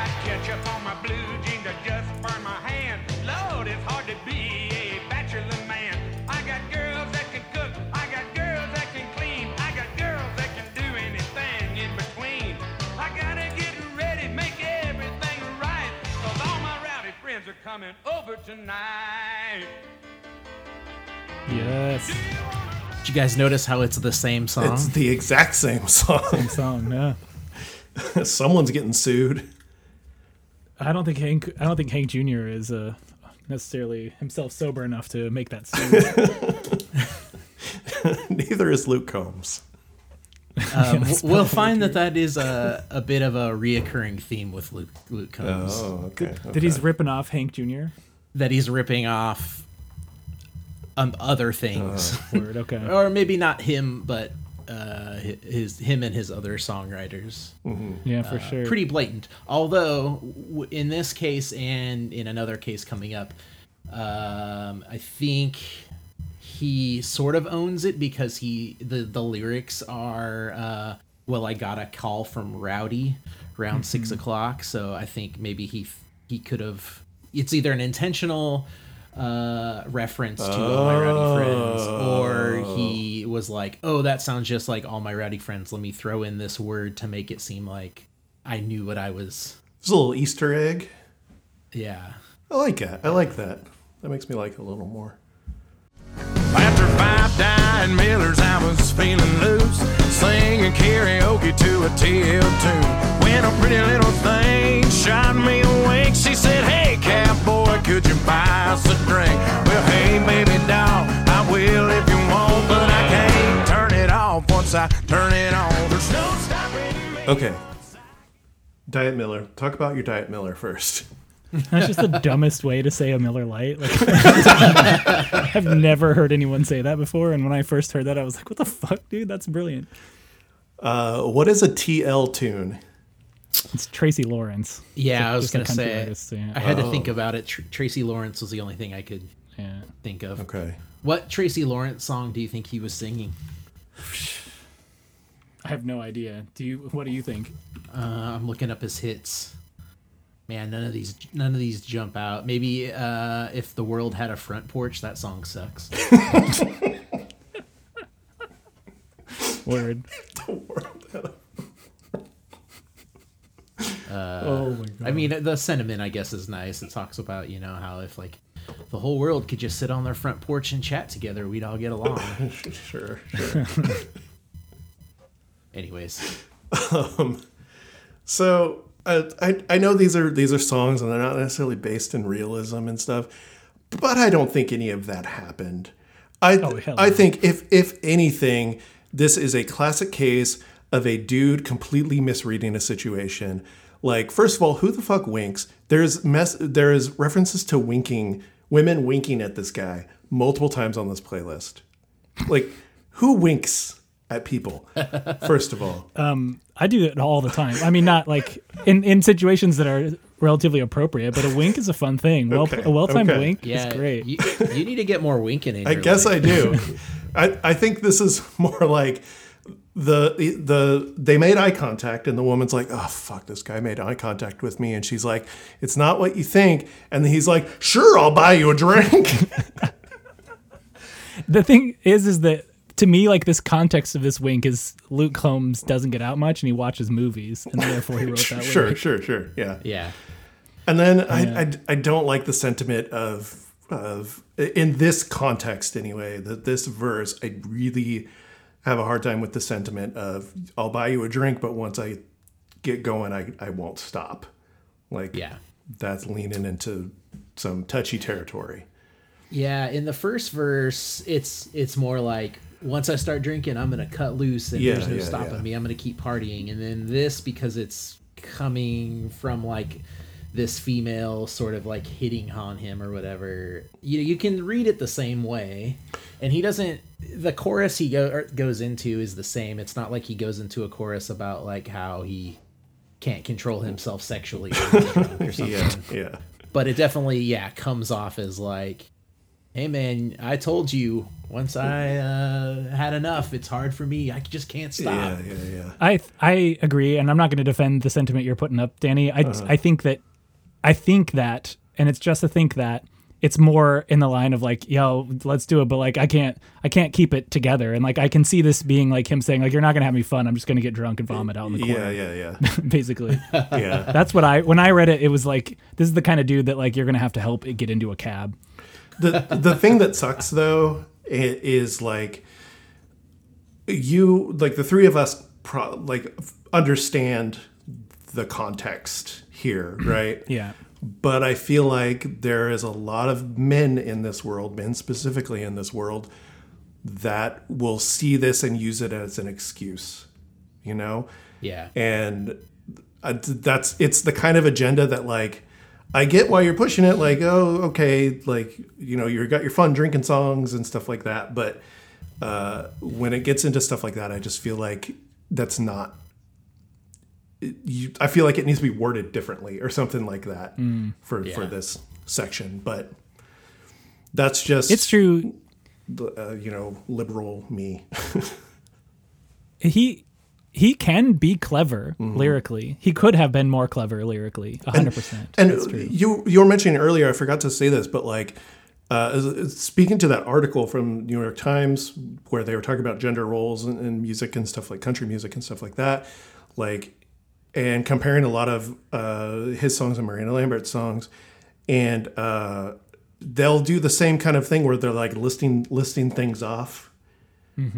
coming over tonight. yes Did you guys notice how it's the same song? It's the exact same song. Same song yeah Someone's getting sued. I don't think Hank. I don't think Hank Jr. is uh, necessarily himself sober enough to make that suit. Neither is Luke Combs. Um, w- we'll find that that is a, a bit of a reoccurring theme with Luke, Luke Combs. Oh, okay. that he's ripping off Hank Jr. That he's ripping off um, other things. Word. Okay. or maybe not him, but uh, his him and his other songwriters. Yeah, for sure. Pretty blatant. Although w- in this case and in another case coming up, um, I think he sort of owns it because he the the lyrics are uh, well, I got a call from Rowdy around six o'clock, so I think maybe he he could have. It's either an intentional uh reference to all my rowdy friends or he was like oh that sounds just like all my rowdy friends let me throw in this word to make it seem like i knew what i was It's a little Easter egg. yeah I like that. I like that. That makes me like it a little more. After five died Diet Miller's, I was feeling loose. Singing karaoke to a TL tune. When a pretty little thing shot me awake, she said, Hey, cowboy, could you buy us a drink? Well, hey, baby doll, I will if you want, but I can't turn it off once I turn it on. There's no stopping me. Okay. Diet Miller. Talk about your Diet Miller first. That's just the dumbest way to say a Miller Lite. Like, I've never heard anyone say that before, and when I first heard that, I was like, "What the fuck, dude? That's brilliant." Uh, what is a TL tune? It's Tracy Lawrence. Yeah, I was gonna say. artist, yeah. I had to think about it. Tr- Tracy Lawrence was the only thing I could Yeah. think of. Okay. What Tracy Lawrence song do you think he was singing? I have no idea. Do you? What do you think? Uh, I'm looking up his hits. Man, none of these none of these jump out. Maybe uh, if the world had a front porch, that song sucks. Word. Uh, oh my god. I mean, the sentiment I guess is nice. It talks about you know how if like the whole world could just sit on their front porch and chat together, we'd all get along. Sure. sure. Anyways, So I I know these are these are songs and they're not necessarily based in realism and stuff, but I don't think any of that happened. I Oh, I no. think if if anything, this is a classic case of a dude completely misreading a situation. Like first of all, who the fuck winks? There's mess. There is references to winking, women winking at this guy multiple times on this playlist. Like who winks at people? First of all. Um, I do it all the time. I mean, not like in in situations that are relatively appropriate, but a wink is a fun thing. Well, Okay, a well timed okay. wink yeah, is great. You, you need to get more winking in. I your guess life. I do. I, I think this is more like the the they made eye contact and the woman's like, "Oh fuck, this guy made eye contact with me," and she's like, "It's not what you think," and he's like, "Sure, I'll buy you a drink." the thing is, is that to me, like this context of this wink is Luke Combs doesn't get out much and he watches movies, and therefore he wrote that. sure, lyric. sure, sure, yeah. Yeah. And then I, I I don't like the sentiment of of in this context anyway. That this verse, I really have a hard time with the sentiment of I'll buy you a drink, but once I get going, I I won't stop. Like Yeah. that's leaning into some touchy territory. Yeah, in the first verse, it's it's more like once I start drinking, I'm gonna cut loose and Yeah, there's no yeah, stopping yeah. me. I'm gonna keep partying. And then this because it's coming from like this female sort of like hitting on him or whatever. You know, you can read it the same way, and he doesn't. The chorus he go, or goes into is the same. It's not like he goes into a chorus about like how he can't control himself sexually or, or something Yeah, yeah. but it definitely yeah comes off as like hey man i told you once i uh, had enough it's hard for me i just can't stop Yeah, yeah, yeah. I I agree, and I'm not going to defend the sentiment you're putting up, Danny. I Uh-huh. I think that I think that, and it's just to think that it's more in the line of like, yo, let's do it, but like I can't I can't keep it together, and like I can see this being like him saying like you're not gonna have me fun, I'm just gonna get drunk and vomit out in the corner, Yeah, yeah, yeah. basically. Yeah. That's what I when I read it, it was like this is the kind of dude that like you're gonna have to help it get into a cab. the the thing that sucks though i- is like you like the three of us pro- like understand the context here right? Yeah. but i feel like there is a lot of men in this world men specifically in this world that will see this and use it as an excuse you know? Yeah. And uh, that's it's the kind of agenda that like I get why you're pushing it like oh okay like you know you got your fun drinking songs and stuff like that but uh, when it gets into stuff like that I just feel like that's not it- you, I feel like it needs to be worded differently or something like that for for Yeah. this section but that's just It's true. uh, you know liberal me He he can be clever lyrically. He could have been more clever lyrically. hundred percent. And you you were mentioning earlier, I forgot to say this, but like uh, speaking to that article from New York Times where they were talking about gender roles and, in music and stuff like country music and stuff like that, like and comparing a lot of uh, his songs and Miranda Lambert's songs, and uh, they'll do the same kind of thing where they're like listing listing things off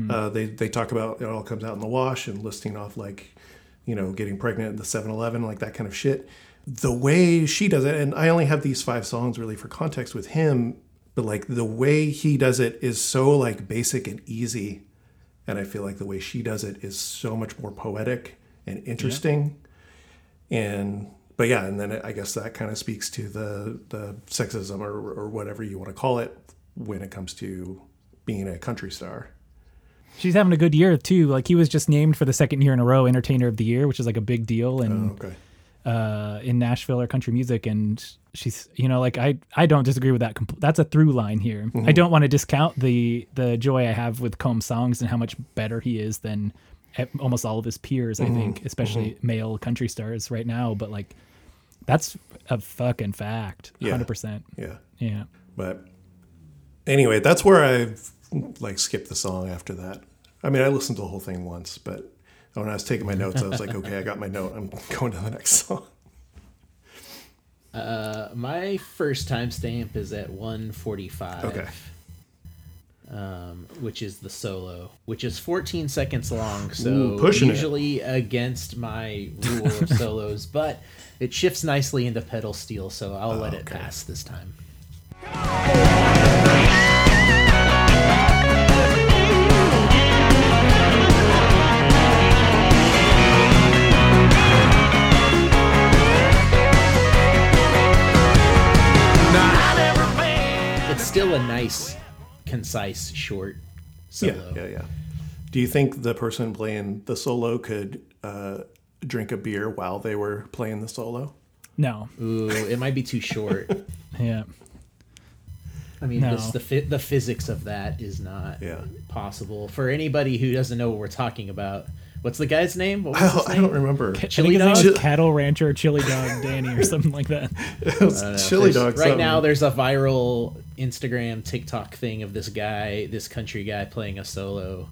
Uh, they they talk about it all comes out in the wash and listing off like, you know, getting pregnant at the 7-Eleven, like that kind of shit. The way she does it, and I only have these five songs really for context with him, but like the way he does it is so like basic and easy, and I feel like the way she does it is so much more poetic and interesting. And but yeah and then i guess that kind of speaks to the the sexism or, or whatever you want to call it when it comes to being a country star She's having a good year too. Like he was just named for the second year in a row Entertainer of the Year, which is like a big deal in oh, okay uh, in Nashville or country music. And she's, you know, like I I don't disagree with that. compl- That's a through line here. Mm-hmm. I don't want to discount the the joy I have with Combs songs and how much better he is than almost all of his peers. I mm-hmm. think, mm-hmm. especially male country stars right now. But like, that's a fucking fact. Yeah. Hundred percent. yeah Yeah. but anyway that's where i've like skip the song after that i mean i listened to the whole thing once but when i was taking my notes i was like okay i got my note i'm going to the next song Uh, my first timestamp is at 145. Okay. Um, which is the solo, which is 14 seconds long. So Ooh, pushing it. usually against my rule of solos, but it shifts nicely into pedal steel, so I'll let it okay. pass this time. Still a nice, concise, short solo. yeah yeah yeah. do you think the person playing the solo could uh, drink a beer while they were playing the solo No. Ooh, it might be too short. Yeah. I mean, No. just the the physics of that is not Yeah. possible for anybody who doesn't know what we're talking about. What's the guy's name? What was I his don't, I don't remember I Chili think his name dog? is Cattle Rancher Chili Dog Danny or something like that. It was chili dog Right something. now, there's a viral Instagram, TikTok thing of this guy, this country guy playing a solo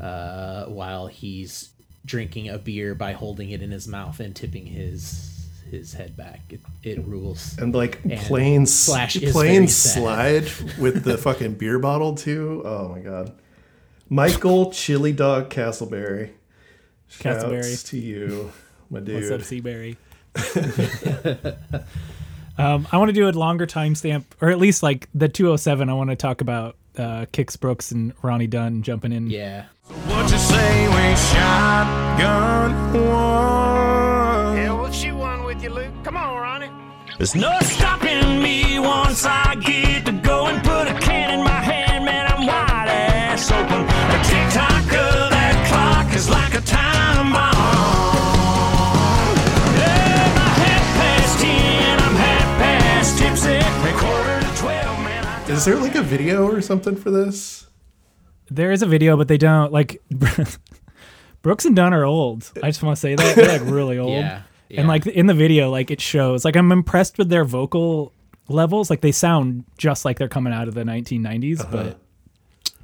uh, while he's drinking a beer by holding it in his mouth and tipping his his head back. It, it rules. and like and playing Slash s- is playing slide with the fucking beer bottle too. Oh my god, Michael Chili Dog Castleberry. Castleberry. Shouts to you, my dude. What's up, Seaberry? um, I want to do a longer timestamp, or at least like the 207. I want to talk about uh, Kix Brooks and Ronnie Dunn jumping in. Yeah. What you say we shotgun one? Yeah, we'll shoot one with you, Luke. Come on, Ronnie. There's no stopping me once I get to go Is there like a video or something for this? There is a video, but they don't like. Brooks and Dunn are old. I just want to say that they're like really old. Yeah. yeah. And like in the video, like it shows. Like I'm impressed with their vocal levels. Like they sound just like they're coming out of the 1990s, Uh-huh. but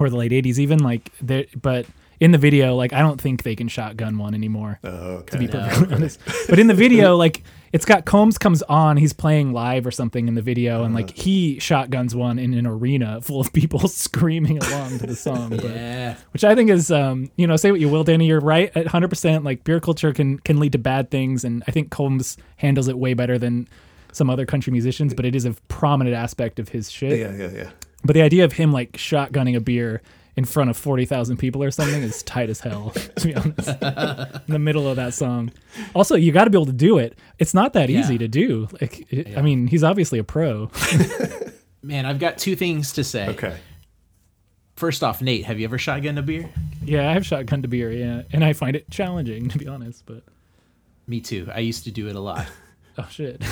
or the late 80s even. Like they, but in the video, like I don't think they can shotgun one anymore. Oh, to be okay. perfectly honest. But in the video, like it's got Combs comes on, he's playing live or something in the video, and like Uh-huh. he shotguns one in an arena full of people screaming along to the song. But, yeah. which I think is, um, you know, say what you will, Danny, you're right at 100. percent Like beer culture can can lead to bad things, and I think Combs handles it way better than some other country musicians. But it is a prominent aspect of his shit. Yeah, yeah, yeah. But the idea of him like shotgunning a beer in front of 40,000 people or something is tight as hell, to be honest. in the middle of that song. Also, you got to be able to do it. It's not that easy to do. Like, it, I mean, he's obviously a pro. Man, I've got two things to say. Okay. First off, Nate, have you ever shotgunned a beer? yeah, I have shotgunned a beer, yeah. And I find it challenging, to be honest. But, Me too. I used to do it a lot. oh, shit.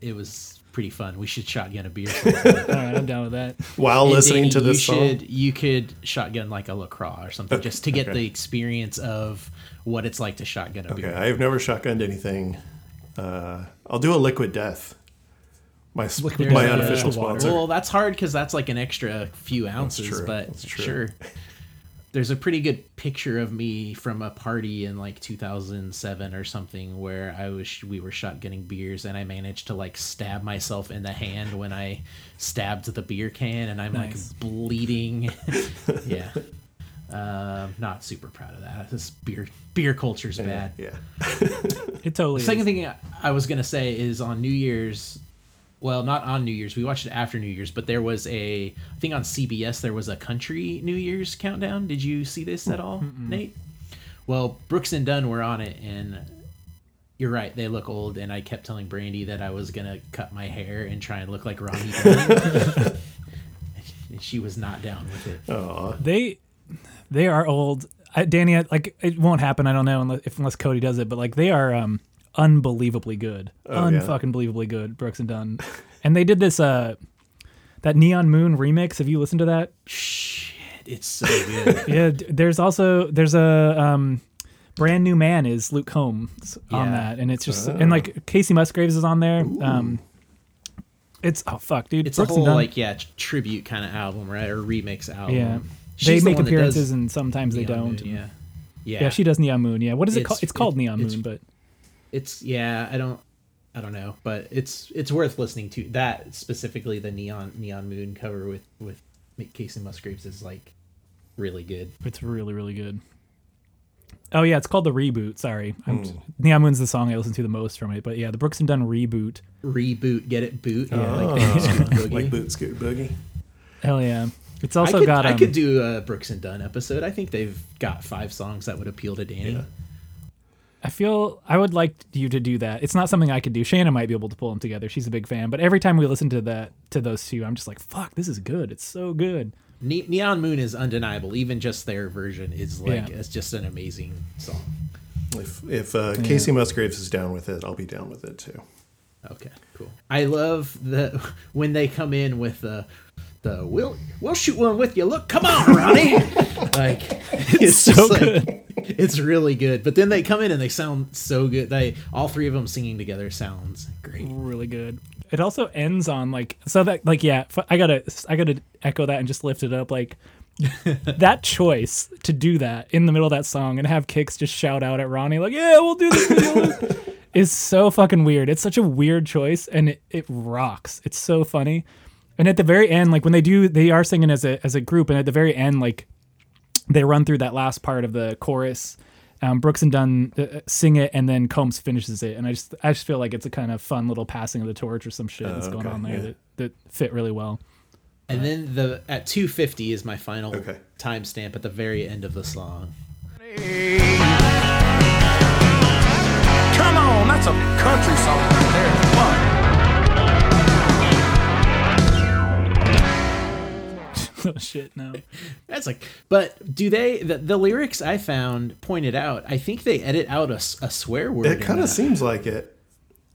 It was pretty fun. We should shotgun a beer. All right, I'm down with that. While And listening Danny, to this you song. should you could shotgun like a LaCroix or something just to get okay. the experience of what it's like to shotgun a Okay, beer. I've never shotgunned anything. Uh, I'll do a liquid death. My s- my unofficial uh, water. sponsor. Well, that's hard because that's like an extra few ounces, true. but That's true. sure. There's a pretty good picture of me from a party in like 2007 or something where I was we were shotgunning beers and I managed to like stab myself in the hand when I stabbed the beer can and I'm Nice. like bleeding. yeah. Um, not super proud of that. This beer beer culture's bad. Yeah. It totally. Second is. thing I was gonna say is on New Year's. Well, not on New Year's. We watched it after New Year's, but there was a. I think on CBS there was a country New Year's countdown. Did you see this at all, Nate? Well, Brooks and Dunn were on it, and you're right. They look old, and I kept telling Brandy that I was gonna cut my hair and try and look like Ronnie Dunn. and she was not down with it. Aw. they they are old. I, Danny, I- like it won't happen. I don't know unless if, unless Cody does it, but like they are um unbelievably good, Oh, unfucking believably good. Brooks and Dunn, and they did this uh that Neon Moon remix. Have you listened to that? Shit, it's so good. yeah. There's also there's a um brand new man is Luke Combs on Yeah. that, and it's just and like Kacey Musgraves is on there. Um, it's oh fuck, dude. It's a Brooks and whole like yeah tribute kind of album, right? Or remix album. yeah. She's they the make appearances and sometimes they don't. Moon, yeah. yeah, Yeah, she does Neon Moon. Yeah, what is it called? It's called it- Neon it's- Moon, but It's yeah. I don't. I don't know, but it's it's worth listening to. That specifically, the neon neon moon cover with with Kacey Musgraves is like really good. it's really really good. Oh yeah, it's called the reboot. Sorry, I'm, Hmm. Neon Moon's the song I listen to the most from it. But yeah, the Brooks and Dunn reboot. Reboot, get it, boot. Yeah, Oh, like, Boogie. like Boot Scoot Boogie. Hell yeah! It's I also could, got. Um, I could do a Brooks and Dunn episode. I think they've got five songs that would appeal to Danny. Yeah. I feel I would like you to do that. It's not something I could do. Shannon might be able to pull them together. She's a big fan. But every time we listen to that to those two, I'm just like, fuck, this is good. It's so good. Ne- Neon Moon is undeniable. Even just their version is like Yeah. it's just an amazing song. If if uh, Kacey Musgraves is down with it, I'll be down with it too. Okay, cool. I love the when they come in with the the we'll we'll shoot one with you. Luke, come on, Ronnie. like it's, so just like- good. It's really good. But then they come in and they sound so good. They all three of them singing together sounds great. really good. It also ends on like so that like yeah, I gotta I gotta echo that and just lift it up like that choice to do that in the middle of that song and have Kix just shout out at Ronnie like yeah we'll do this we'll do this," is so fucking weird. It's such a weird choice and it, it rocks. It's so funny. And at the very end, like when they do, they are singing as a as a group, and at the very end, like they run through that last part of the chorus. Um, Brooks and Dunn uh, sing it, and then Combs finishes it, and I just I just feel like it's a kind of fun little passing of the torch or some shit that's going okay, on there yeah. that, that fit really well. And then the at 250 is my final Okay. timestamp at the very end of the song. Come on, that's a country song right there. What? oh shit, no. That's like, but do they? The, the lyrics I found pointed out. I think they edit out a swear word. It kind of seems like it.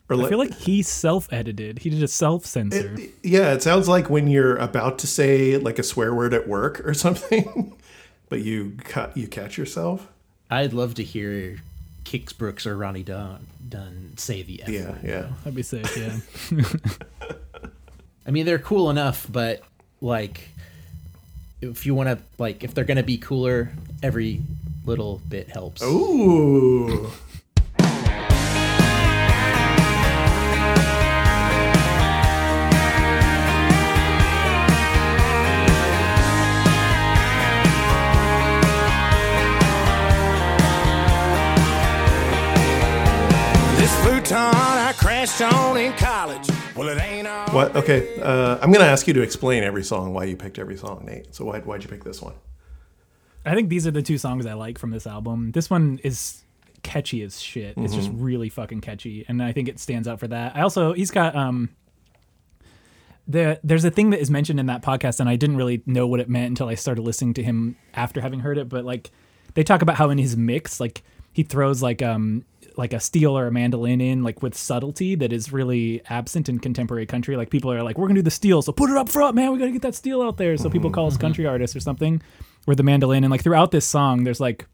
Or I feel like he self-edited. He did a self-censor. It- yeah, it sounds like when you're about to say like a swear word at work or something, but you cut you catch yourself. I'd love to hear Kix Brooks or Ronnie Dunn, Dunn say the F Yeah, word. yeah. That'd be sick. Yeah. I mean, they're cool enough, but like, if you want to, like, if they're gonna be cooler, every little bit helps. Ooh. This I crashed on in college. Well, it ain't all. What? Okay, uh, I'm gonna ask you to explain every song why you picked every song, Nate. So why why'd you pick this one? I think these are the two songs I like from this album. This one is catchy as shit. It's just really fucking catchy, and I think it stands out for that. I also he's got um the there's a thing that is mentioned in that podcast, and I didn't really know what it meant until I started listening to him after having heard it. But like they talk about how in his mix, like he throws like um like a steel or a mandolin in like with subtlety that is really absent in contemporary country. Like people are like, we're gonna do the steel, so put it up front, man. We gotta get that steel out there. So people call us country artists or something or the mandolin. And like throughout this song, there's like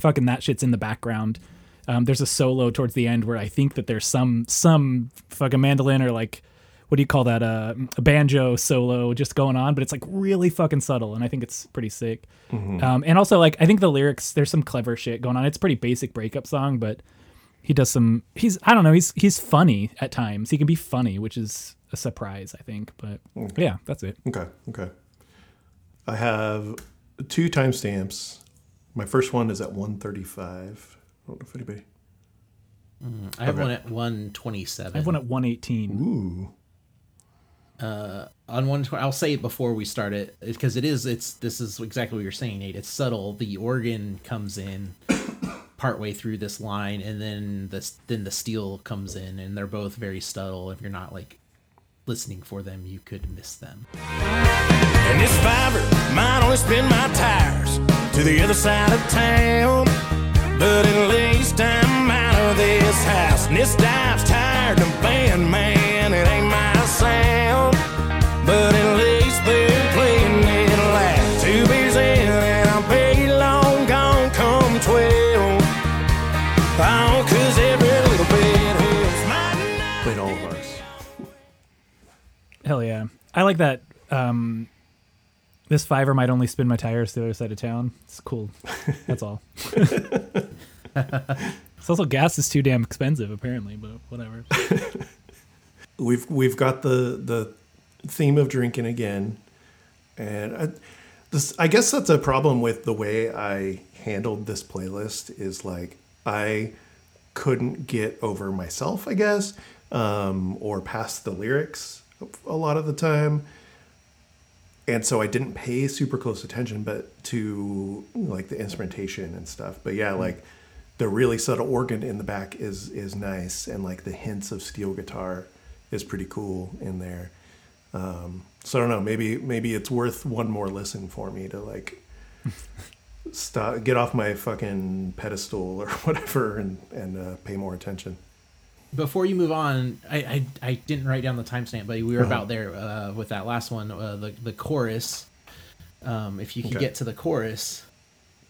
fucking that shit's in the background. Um, there's a solo towards the end where I think that there's some some fucking mandolin or like what do you call that uh, a banjo solo just going on, but it's like really fucking subtle, and I think it's pretty sick. Um, and also like I think the lyrics there's some clever shit going on. It's a pretty basic breakup song, but he does some. He's I don't know. He's he's funny at times. He can be funny, which is a surprise I think. But yeah, that's it. Okay, okay. I have two timestamps. My first one is at 135. I don't know if anybody. I have Okay. one at 127. I have one at 118. Ooh. Uh, on one i'll say it before we start it because it is it's this is exactly what you're saying nate it's subtle the organ comes in partway through this line and then this then the steel comes in and they're both very subtle if you're not like listening for them you could miss them And this might only spin my tires to the other side of town. But at least I'm out of this house. And this dive's tired of man. It ain't Hell yeah. I like that. Um, this fiver might only spin my tires to the other side of town. It's cool. That's all. it's also gas is too damn expensive apparently, but whatever. We've we've got the the theme of drinking again, and I, this I guess that's a problem with the way I handled this playlist. Is like I couldn't get over myself, I guess, um, or past the lyrics a lot of the time. And so I didn't pay super close attention, but to like the instrumentation and stuff. But yeah, like the really subtle organ in the back is is nice, and like the hints of steel guitar is pretty cool in there. Um, so I don't know. Maybe maybe it's worth one more listen for me to like stop, get off my fucking pedestal or whatever, and and uh, pay more attention. Before you move on i i, I didn't write down the timestamp but we were about there uh, with that last one uh, the, the chorus um, if you can Okay. get to the chorus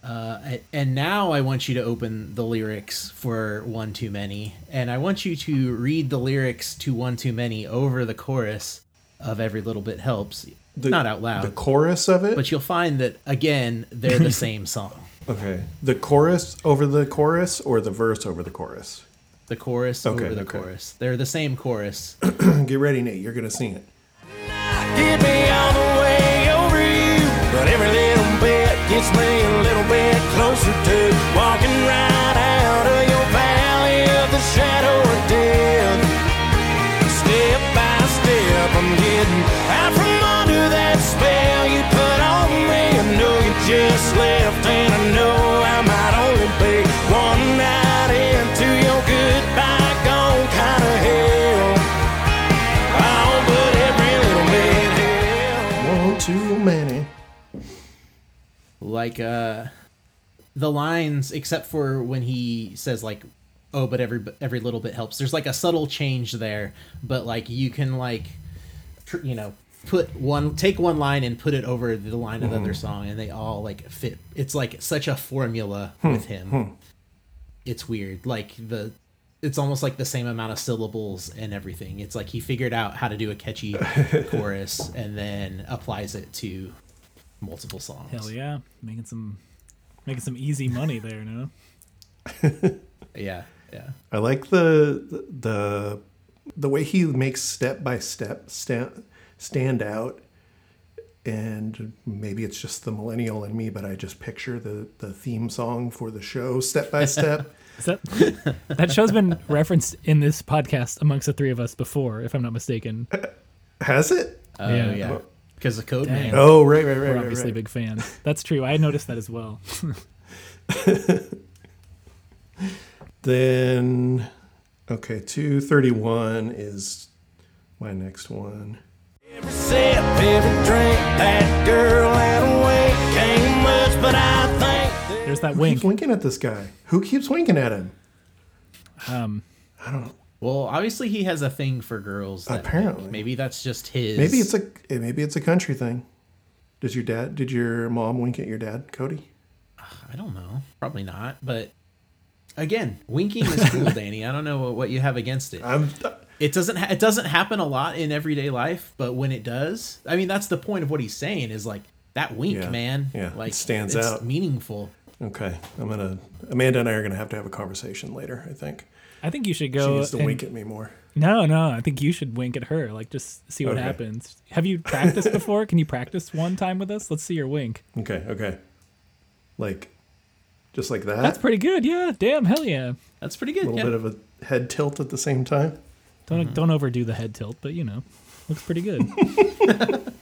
uh, and now I want you to open the lyrics for One Too Many, and I want you to read the lyrics to One Too Many over the chorus of Every Little Bit Helps. The, Not out loud, The chorus of it. but you'll find that again they're the same song. okay. The chorus over the chorus, or the verse over the chorus. The chorus Okay, over the okay. chorus. They're the same chorus. Get ready, Nate. You're gonna sing it. Get me all the way over you, but every little bit gets me a little bit closer to walking right out of your valley of the shadow of death. Step by step, I'm getting out from under that spell you put on me. I know you just left, like uh the lines except for when he says like oh but every every little bit helps. There's like a subtle change there but like you can like tr- you know put one take one line and put it over the line of the other hmm. song and they all like fit. It's like such a formula hmm. with him. Hmm. It's weird. Like the it's almost like the same amount of syllables and everything. It's like he figured out how to do a catchy chorus and then applies it to multiple songs Hell yeah, making some making some easy money there, no? yeah yeah I like the the the way he makes step by step stand stand out. And maybe it's just the millennial in me, but I just picture the the theme song for the show step by step. That that show's been referenced in this podcast amongst the three of us before, if I'm not mistaken. Has it? Oh Yeah. yeah, because the code Dang. man. Oh, right, right, right, We're right, obviously right. big fans. That's true. I noticed that as well. Then, okay, two thirty one is my next one. Every sip, every drink, that girl had a wink. Ain't much, but I think There's that Who wink. keeps winking at this guy? Who keeps winking at him? Um, Well, obviously he has a thing for girls. that Apparently. wink. maybe that's just his. Maybe it's a maybe it's a country thing. Does your dad? Did your mom wink at your dad, Cody? Ah, I don't know. Probably not. But again, winking is cool, Danny. I don't know what, you have against it. I'm. It doesn't. Ha- it doesn't happen a lot in everyday life, but when it does, I mean, that's the point of what he's saying. Is like that wink, Yeah. man. Yeah, it like stands it's out. Meaningful. Okay, I'm gonna. Amanda and I are gonna have to have a conversation later. I think I think you should go. she go. needs to and- wink at me more. No, no. I think you should wink at her. Like, just see what Okay. happens. Have you practiced before? Can you practice one time with us? Let's see your wink. Okay, okay. Like, just like that. That's pretty good. Yeah. Damn. Hell yeah. That's pretty good. a little Yeah. bit of a head tilt at the same time. Don't mm-hmm. don't overdo the head tilt, but you know, looks pretty good.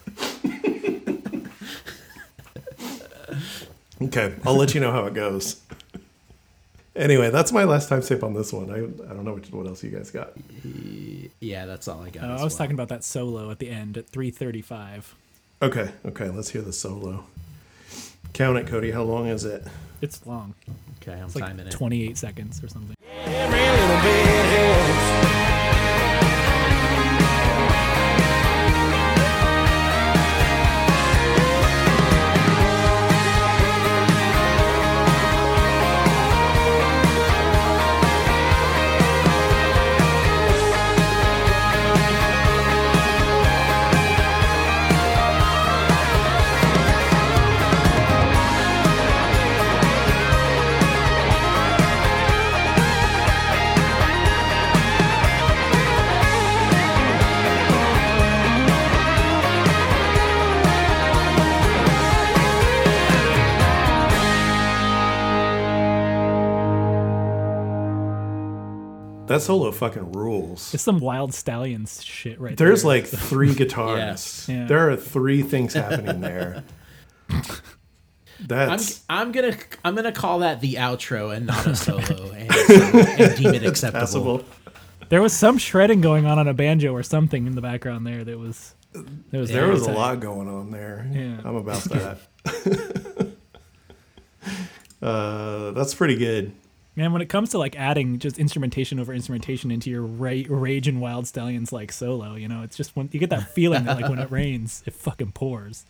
Okay, I'll let you know how it goes. Anyway, that's my last time sip on this one. I, I don't know what, what else you guys got. yeah, that's all I got. Uh, I was well. talking about that solo at the end at 3:35. Okay, okay, let's hear the solo. Count it, Cody. How long is it? It's long. Okay, I'm It's like timing it. 28 seconds or something. That solo fucking rules. It's some wild stallions shit right there. There's there. like three guitars. Yes. Yeah. There are three things happening there. I'm That's I'm gonna I'm gonna call that the outro and not a solo and, and deem it acceptable. passable. There was some shredding going on on a banjo or something in the background there. That was that was There very was a lot going on there. Yeah. I'm about that. uh, that's pretty good. Man, when it comes to like adding just instrumentation over instrumentation into your ra- Rage and Wild Stallions like solo, you know, it's just when you get that feeling that like when it rains, it fucking pours.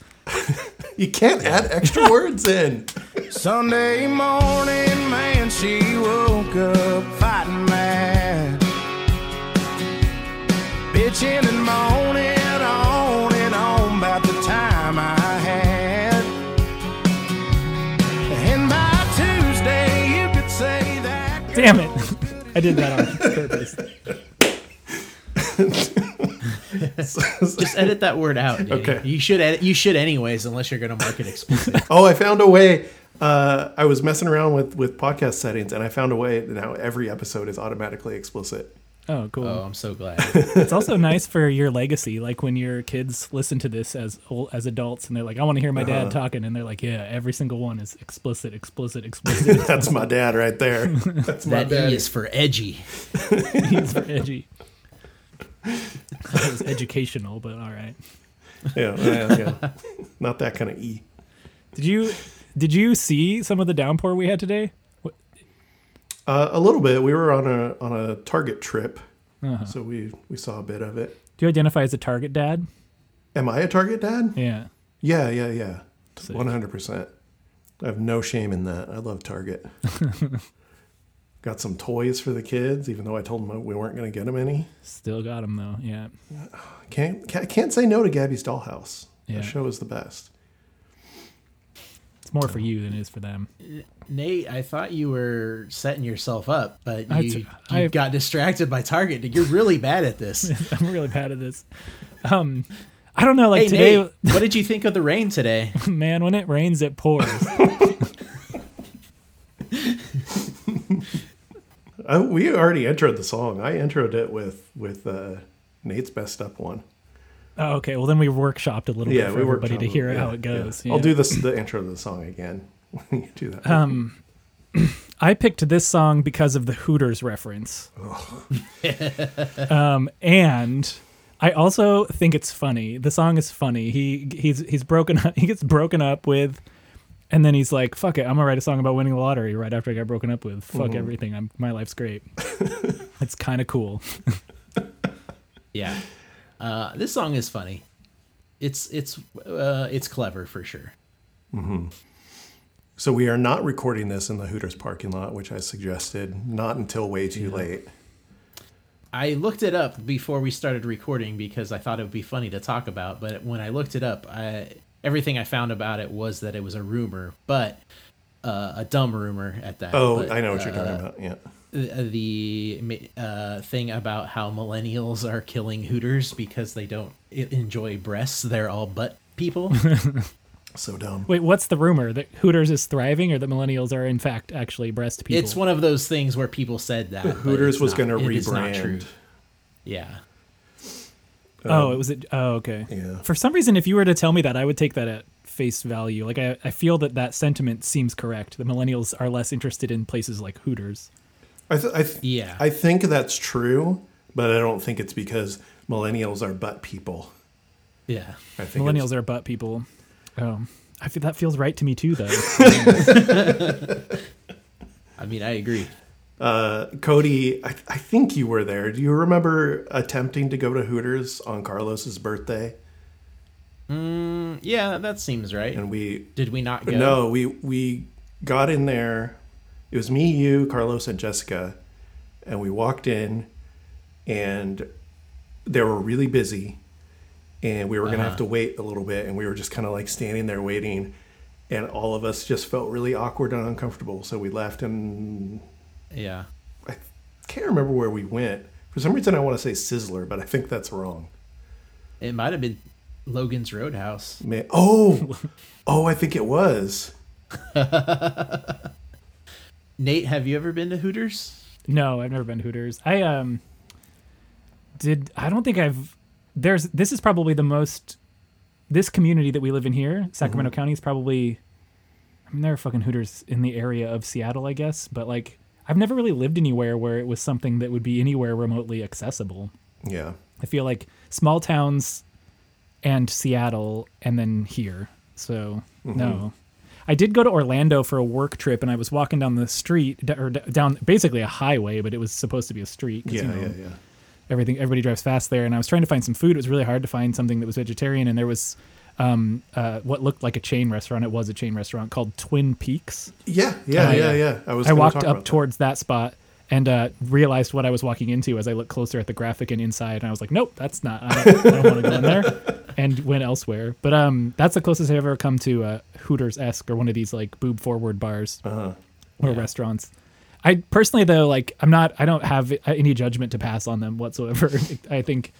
You can't add extra words in. Sunday morning, man, she woke up fighting mad. Bitching and moaning I did that on purpose. Just edit that word out. dude. Okay. You should edit. You should anyways, unless you're gonna mark it explicit. Oh, I found a way. Uh, I was messing around with with podcast settings, and I found a way now every episode is automatically explicit. Oh, cool. oh, I'm so glad. It's also nice for your legacy, like when your kids listen to this as as adults, and they're like, "I want to hear my Uh-huh. dad talking," and they're like, "Yeah, every single one is explicit, explicit, explicit." That's my dad right there. That's my That dad. E is for edgy. It's for edgy. It was educational, but all right. Yeah, yeah, yeah. Not that kind of e. Did you did you see some of the downpour we had today? What- Uh, a little bit. We were on a on a Target trip, Uh-huh. so we we saw a bit of it. Do you identify as a target dad? Am I a Target dad? Yeah. Yeah, yeah, yeah. One hundred percent. I have no shame in that. I love Target. Got some toys for the kids, even though I told them we weren't going to get them any. Still got them though. Yeah. Can't can't, can't say no to Gabby's Dollhouse. Yeah. That show is the best. It's more for you than it is for them. Nate, I thought you were setting yourself up, but I- you, you I- got distracted by Target. You're really bad at this. I'm really bad at this. Um, I don't know. Like hey, today, Nate, what did you think of the rain today? man, when it rains, it pours. I, we already entered the song. I entered it with with uh, Nate's best up one. oh, okay. Well, then we workshopped a little Yeah, bit for we everybody to on- hear yeah, how it goes. yeah. Yeah. I'll do this the intro to the song again. You do that. Um, I picked this song because of the Hooters reference. um, and I also think it's funny. The song is funny. He he's he's broken up. He gets broken up with, and then he's like, "Fuck it, I'm gonna write a song about winning the lottery." Right after I got broken up with, fuck everything. I'm my life's great. it's kind of cool. Yeah, uh, this song is funny. It's it's uh, it's clever for sure. So we are not recording this in the Hooters parking lot, which I suggested. Not until way too late. I looked it up before we started recording because I thought it would be funny to talk about. But when I looked it up, I, everything I found about it was that it was a rumor, but uh, a dumb rumor at that. Oh, But, I know what you're uh, talking about. Yeah. the uh, thing about how millennials are killing Hooters because they don't enjoy breasts. They're all butt people. So dumb. Wait, what's the rumor that Hooters is thriving, or that millennials are in fact actually breast people? it's one of those things where people said that but Hooters was going to it is not true. rebrand. Yeah. Um, oh, it was it. Oh, okay. Yeah. For some reason, if you were to tell me that, I would take that at face value. Like I, I feel that that sentiment seems correct. The millennials are less interested in places like Hooters. I, th- I th- Yeah. I think that's true, but I don't think it's because millennials are butt people. Yeah. I think Millennials are butt people. Oh, I feel that feels right to me too, though. I mean, I agree. Uh, Cody, I, I think you were there. Do you remember attempting to go to Hooters on Carlos's birthday? Yeah, that seems right. And we Did we not go? no, we we got in there. It was me, you, Carlos, and Jessica, and we walked in, and they were really busy, and we were gonna have to wait a little bit, and we were just kind of like standing there waiting, and all of us just felt really awkward and uncomfortable. So we left, and Yeah. I can't remember where we went. For some reason, I want to say Sizzler, but I think that's wrong. It might have been Logan's Roadhouse. Man, oh, oh, I think it was. Nate, have you ever been to Hooters? no, I've never been to Hooters. I um did. I don't think I've. There's. This is probably the most. This community that we live in here, Sacramento mm-hmm. County, is probably. I mean, there are fucking Hooters in the area of Seattle, I guess, but like, I've never really lived anywhere where it was something that would be anywhere remotely accessible. Yeah. I feel like small towns and Seattle and then here. So, mm-hmm. no. I did go to Orlando for a work trip and I was walking down the street or down basically a highway, but it was supposed to be a street. Yeah, you know, yeah, yeah. Everything, everybody drives fast there. And I was trying to find some food. It was really hard to find something that was vegetarian. And there was um, uh, what looked like a chain restaurant. It was a chain restaurant called Twin Peaks. Yeah, yeah, Uh, yeah, yeah. I was. I walked up about that. towards that spot and uh, realized what I was walking into as I looked closer at the graphic and inside, and I was like, "Nope, that's not. I don't, don't want to go in there," and went elsewhere. But um, that's the closest I've ever come to uh, Hooters esque or one of these like boob forward bars Uh-huh. or restaurants. I personally though, like, I'm not. I don't have any judgment to pass on them whatsoever. I think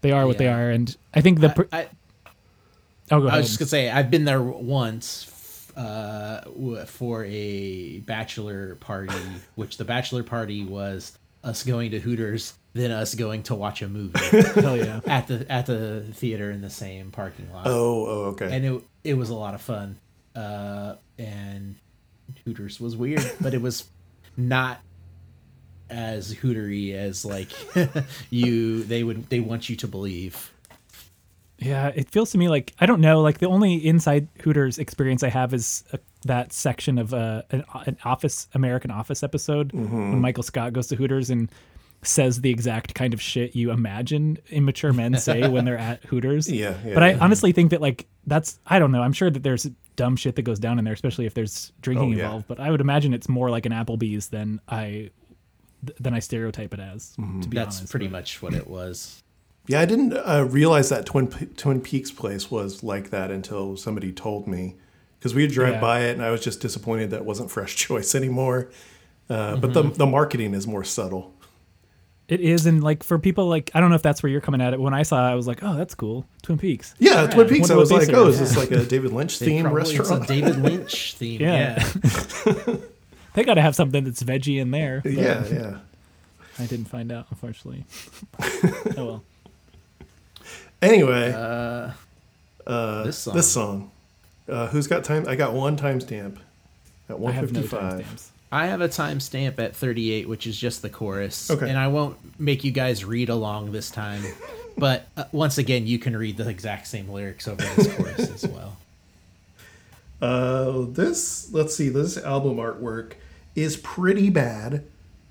they are what they are, and I think the. per- I, oh, go I ahead. was just gonna say I've been there once uh, for a bachelor party, which the bachelor party was us going to Hooters, then us going to watch a movie Hell yeah. at the at the theater in the same parking lot. Oh, oh, okay. and it it was a lot of fun. Uh, and Hooters was weird, but it was not as hootery as like you they would they want you to believe. Yeah, it feels to me like I don't know. Like the only inside Hooters experience I have is uh, that section of uh, an, an Office American Office episode Mm-hmm. when Michael Scott goes to Hooters and says the exact kind of shit you imagine immature men say when they're at Hooters. Yeah, yeah, but I yeah. honestly think that like that's I don't know. I'm sure that there's dumb shit that goes down in there, especially if there's drinking Oh, yeah. involved. But I would imagine it's more like an Applebee's than I than I stereotype it as. Mm-hmm. To be That's honest, pretty but- much what it was. yeah, I didn't uh, realize that Twin P- Twin Peaks place was like that until somebody told me. Because we had drive Yeah. by it, and I was just disappointed that it wasn't Fresh Choice anymore. Uh, But the the marketing is more subtle. It is, and like for people like I don't know if that's where you're coming at it. When I saw, it, I was like, oh, that's cool, Twin Peaks. Yeah, Twin Peaks. I Wonder was like, serve. oh, is this like a David Lynch They theme probably- It's a restaurant? David Lynch theme. Yeah. Yeah. They got to have something that's veggie in there. but yeah, yeah. I didn't find out, unfortunately. oh well. Anyway, this song. this song. Uh, who's got time? I got one timestamp at I 155. timestamps. I have a timestamp at 38, which is just the chorus. Okay. And I won't make you guys read along this time. But uh, once again, you can read the exact same lyrics over this chorus as well. Uh, this, let's see, this album artwork is pretty bad,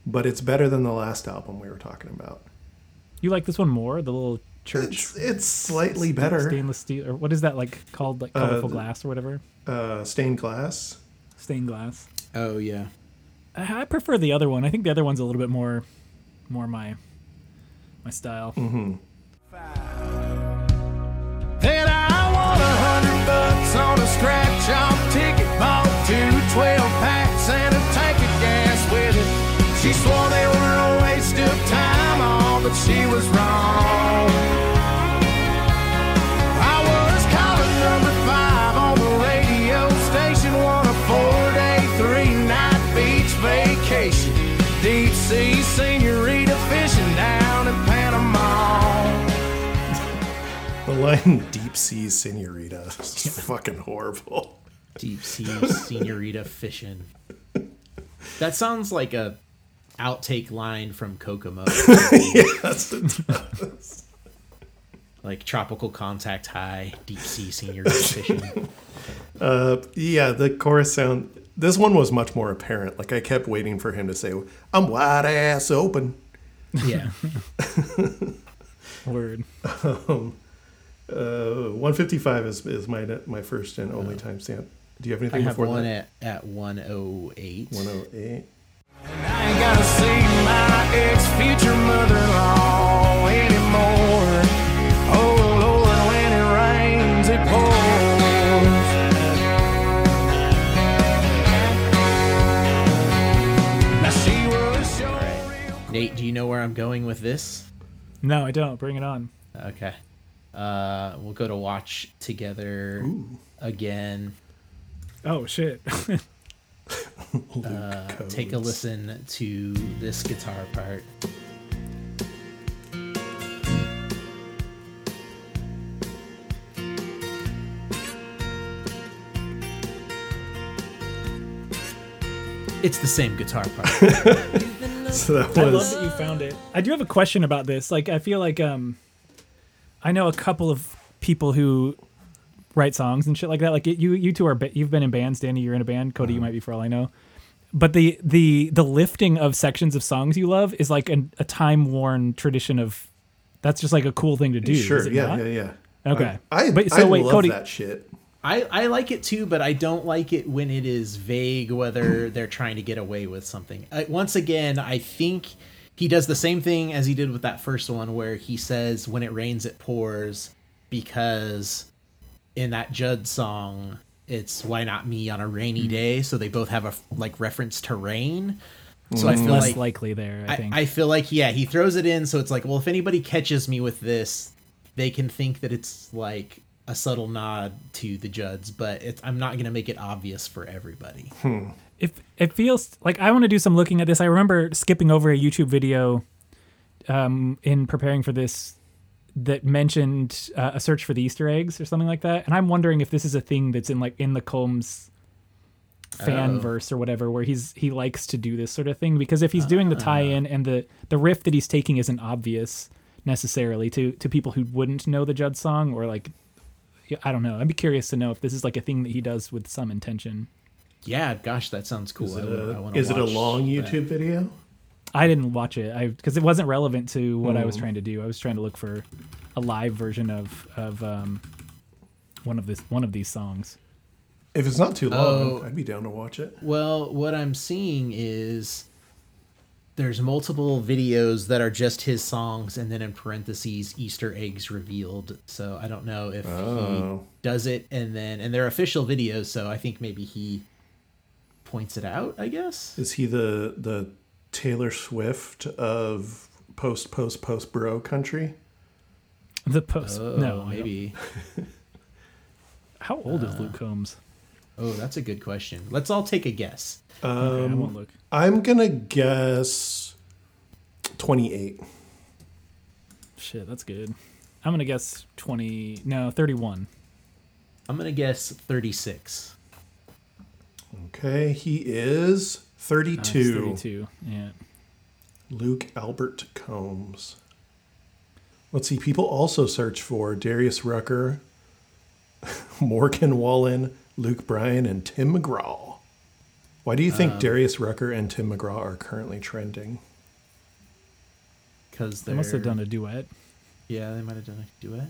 but it's better than the last album we were talking about. You like this one more? The little church It's, it's slightly better. stainless steel, or what is that like called? Like colorful glass or whatever? Uh, stained glass. Stained glass. Oh, yeah. I prefer the other one. I think the other one's a little bit more, more my, my style. Mm-hmm. Then I want a hundred bucks on a scratch off ticket, bought two 12 packs and a tank of gas with it. She swore they were a waste of time, all, but she was wrong. "Deep Sea Senorita" is fucking horrible. Deep sea senorita fishing. That sounds like a outtake line from Kokomo. Yes, it does. like tropical contact high, deep sea senorita fishing. Uh, yeah, the chorus sound. This one was much more apparent. Like I kept waiting for him to say, "I'm wide ass open." Yeah. Word. Uh, 155 is, is my my first and only timestamp. Do you have anything I anything have before one that? at, at 108. 108. I ain't gotta see my ex future mother in law anymore. Oh Lord, when it rains, it pours. Now she was sure real Nate, do you know where I'm going with this? No, I don't. Bring it on. Okay. Uh, we'll go to watch together again. Oh shit. Uh, take a listen to this guitar part. It's the same guitar part. So that I love that you found it. I do have a question about this. Like, I feel like um, I know a couple of people who write songs and shit like that. Like you, you two are you've been in bands. Danny, you're in a band. Cody, you Uh-huh. might be for all I know. But the the the lifting of sections of songs you love is like an, a time worn tradition of. That's just like a cool thing to do. sure. is it Yeah, not? yeah, yeah. Okay. I, But- I wait, love Cody- that shit. I, I like it too, but I don't like it when it is vague whether they're trying to get away with something. Uh, once again, I think he does the same thing as he did with that first one, where he says, "When it rains, it pours," because in that Judd song, it's "Why not me on a rainy hmm. day?" So they both have a like reference to rain. So hmm. I feel Less like likely there. I I, think. I feel like yeah, he throws it in, so it's like, well, if anybody catches me with this, they can think that it's like a subtle nod to the Judds, but it's, I'm not gonna make it obvious for everybody. Hmm. If it feels like I want to do some looking at this. I remember skipping over a YouTube video um, in preparing for this that mentioned uh, a search for the Easter eggs or something like that, and I'm wondering if this is a thing that's in like in the Combs fan verse or whatever, where he's he likes to do this sort of thing because if he's doing the tie-in and the the riff that he's taking isn't obvious necessarily to to people who wouldn't know the Judd song or like. I don't know. I'd be curious to know if this is like a thing that he does with some intention. Yeah, gosh, that sounds cool. Is I it would- I a, wanna is it a watch long that. YouTube video? I didn't watch it. I because it wasn't relevant to what Hmm. I was trying to do. I was trying to look for a live version of of um, one of this one of these songs. If it's not too long, Oh. I'd be down to watch it. Well, what I'm seeing is there's multiple videos that are just his songs, and then in parentheses, Easter eggs revealed. So I don't know if Oh. he does it, and then and they're official videos. So I think maybe he points it out. I guess. Is he the the Taylor Swift of post post post bro country? The post. Oh, no, I don't- maybe. How old is uh, Luke Combs? Oh, that's a good question. Let's all take a guess. Okay, I won't um, look. I'm gonna guess twenty eight. Shit, that's good. I'm gonna guess twenty. No, thirty-one. I'm gonna guess 36. Okay, he is Uh, thirty it's two. Thirty-two. Yeah. Luke Albert Combs. Let's see. People also search for Darius Rucker, Morgan Wallen, Luke Bryan, and Tim McGraw. Why do you Um, think Darius Rucker and Tim McGraw are currently trending? Because They must have done a duet. Yeah, they might have done a duet.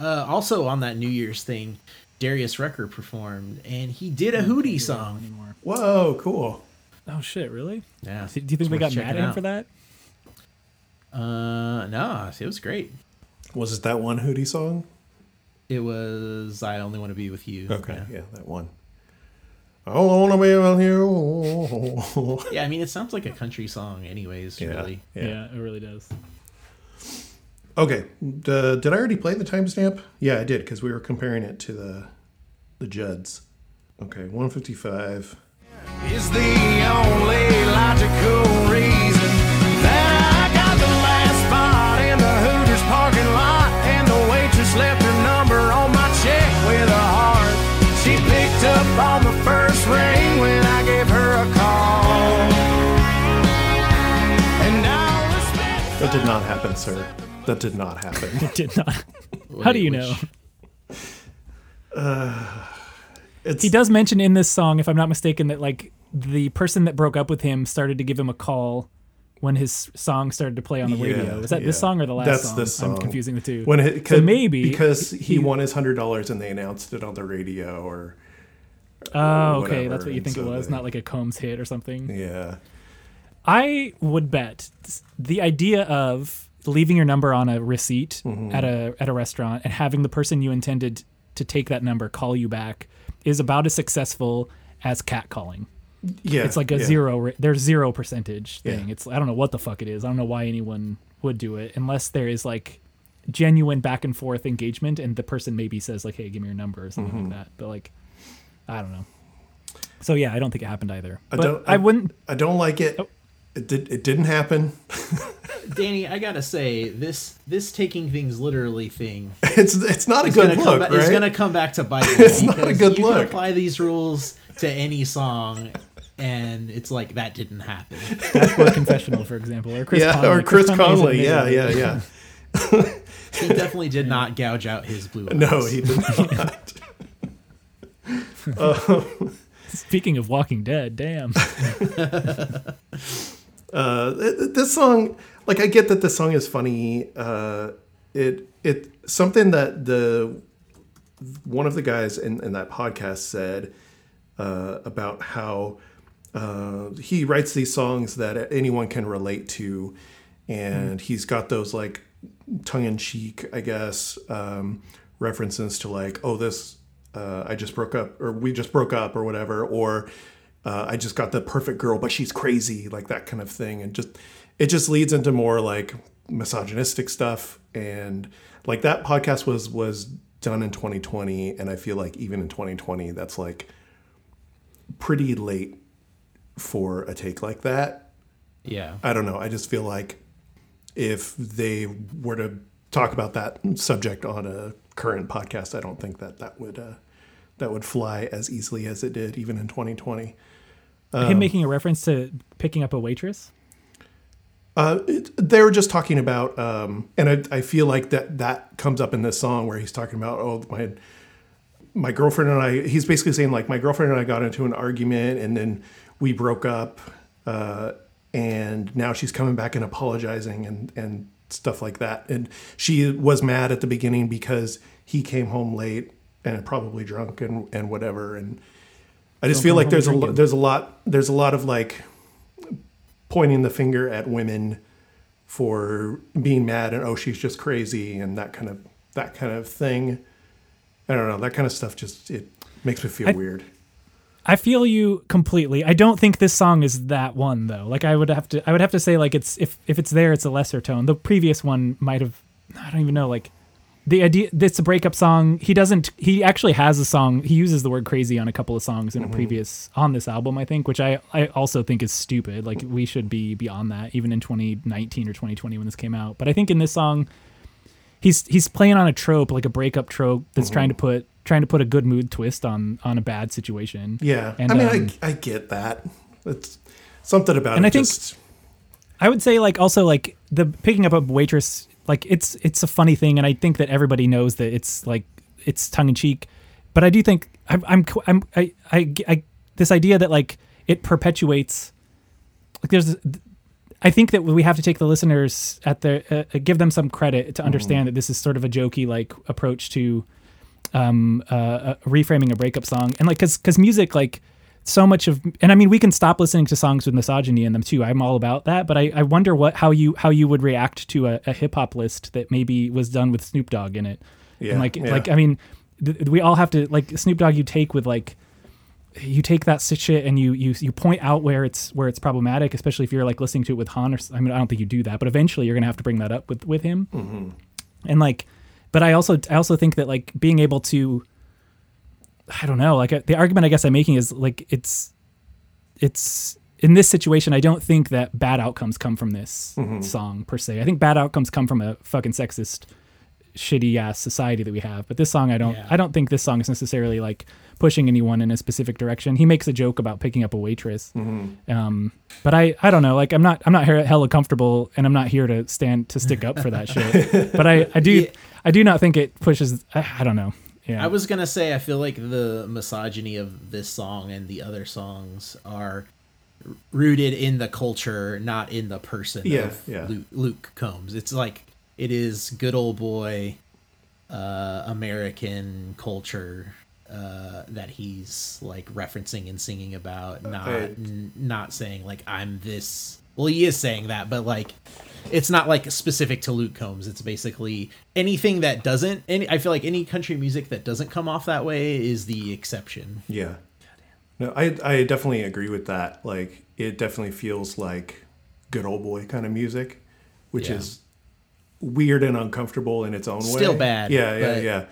Uh, also on that New Year's thing, Darius Rucker performed, and he did a Hootie song. Anymore. Whoa, cool. Oh shit! Really? Yeah. Do you think they got mad at him out. for that? Uh, no, it was great. Was it that one Hootie song? It was "I Only Want to Be with You." Okay, Yeah. yeah, that one. I don't wanna be with you. Yeah, I mean, it sounds like a country song, anyways. Yeah, Really. yeah. Yeah, it really does. Okay, did I already play the timestamp? Yeah, I did because we were comparing it to the the Judds. Okay, 155. is the only logical reason That did not happen, sir. That did not happen. it Did not. How do you know? Uh, it's, He does mention in this song, if I'm not mistaken, that like the person that broke up with him started to give him a call when his song started to play on the radio. Yeah, Was that this song or the last That's song? That's this song. I'm confusing the two. When it, so maybe because he, won his hundred dollars and they announced it on the radio, or Oh, okay, whatever, that's what you and think it was, they- not like a Combs hit or something. yeah, I would bet the idea of leaving your number on a receipt Mm-hmm. at a at a restaurant and having the person you intended to take that number call you back is about as successful as catcalling. yeah. It's like a yeah. zero. There's zero percentage thing. Yeah. It's I don't know what the fuck it is. I don't know why anyone would do it unless there is like genuine back and forth engagement and the person maybe says like, "Hey, give me your number" or something Mm-hmm. like that. But like, I don't know. So yeah, I don't think it happened either. I but don't. I, wouldn't. I don't like it. Oh. It did. It didn't happen. Danny, I gotta say this this taking things literally thing It's it's not a good look, come back, right? It's gonna come back to bite you It's not a good you look. can apply these rules to any song, and it's like that didn't happen. Dashboard Confessional, for example, or Chris yeah, Conley. or Chris has Conley. Yeah, yeah, yeah. He definitely did not gouge out his blue eyes. No, he did not. Um, Speaking of Walking Dead, damn. Uh, this song, like I get that the song is funny. Uh, it it something that the one of the guys in, in that podcast said uh, about how uh, he writes these songs that anyone can relate to, and he's got those like tongue in cheek, I guess, um, references to like, oh, this uh, I just broke up, or we just broke up, or whatever, or uh, I just got the perfect girl, but she's crazy, like that kind of thing, and just it just leads into more like misogynistic stuff, and like that podcast was was done in 2020, and I feel like even in 2020, that's like pretty late for a take like that. Yeah. I don't know. I just feel like if they were to talk about that subject on a current podcast, I don't think that that would uh, that would fly as easily as it did even in 2020. Him making a reference to picking up a waitress. Uh, it, they were just talking about, um, and I, I feel like that that comes up in this song where he's talking about, oh, my my girlfriend and I. He's basically saying like my girlfriend and I got into an argument, and then we broke up, uh, and now she's coming back and apologizing and and stuff like that. And she was mad at the beginning because he came home late and probably drunk and and whatever. And I just feel like there's a there's a lot there's a lot of like pointing the finger at women for being mad and oh she's just crazy and that kind of that kind of thing. I don't know that kind of stuff. Just it makes me feel I- weird. I feel you completely. I don't think this song is that one though. Like I would have to I would have to say like it's if if it's there it's a lesser tone. The previous one might have I don't even know like the idea it's a breakup song. He doesn't he actually has a song. He uses the word crazy on a couple of songs in a previous on this album I think, which I I also think is stupid. Like we should be beyond that even in 2019 or 2020 when this came out. But I think in this song he's he's playing on a trope like a breakup trope that's trying to put trying to put a good mood twist on on a bad situation. Yeah, And, I mean um, I I get that. It's something about And it. I think- just, I would say like also like the picking up a waitress like it's it's a funny thing and I think that everybody knows that it's like it's tongue in cheek but I do think I'm I'm I'm I, I, I this idea that like it perpetuates like there's I think that we have to take the listeners at their uh, give them some credit to understand that this is sort of a jokey like approach to um uh, uh reframing a breakup song and like cuz cuz music like so much of and I mean we can stop listening to songs with misogyny in them too. I'm all about that, but I, I wonder what how you how you would react to a, a hip hop list that maybe was done with Snoop Dogg in it. Yeah, and like yeah. like I mean th- we all have to like Snoop Dogg you take with like you take that shit and you you you point out where it's where it's problematic, especially if you're like listening to it with Han. Or I mean, I don't think you do that, but eventually you're gonna have to bring that up with with him. Mm-hmm. And like, but I also I also think that like being able to, I don't know, like the argument I guess I'm making is like it's it's in this situation, I don't think that bad outcomes come from this song per se. I think bad outcomes come from a fucking sexist, shitty ass society that we have. But this song, I don't. Yeah. I don't think this song is necessarily like pushing anyone in a specific direction. He makes a joke about picking up a waitress. Um, but I, I don't know. Like I'm not, I'm not here hella comfortable, and I'm not here to stand to stick up for that shit. But I, I do, Yeah. I do not think it pushes. I, I don't know. Yeah. I was gonna say I feel like the misogyny of this song and the other songs are rooted in the culture, not in the person Yeah, of yeah. Luke, Luke Combs. It's like it is good old boy uh, American culture uh, that he's like referencing and singing about, not n- not saying like I'm this. Well, he is saying that, but like it's not like specific to Luke Combs. It's basically anything that doesn't. Any, I feel like any country music that doesn't come off that way is the exception. Yeah. No, I I definitely agree with that. Like it definitely feels like good old boy kind of music, which Yeah. is weird and uncomfortable in its own way. Still bad, Yeah, yeah, but, yeah.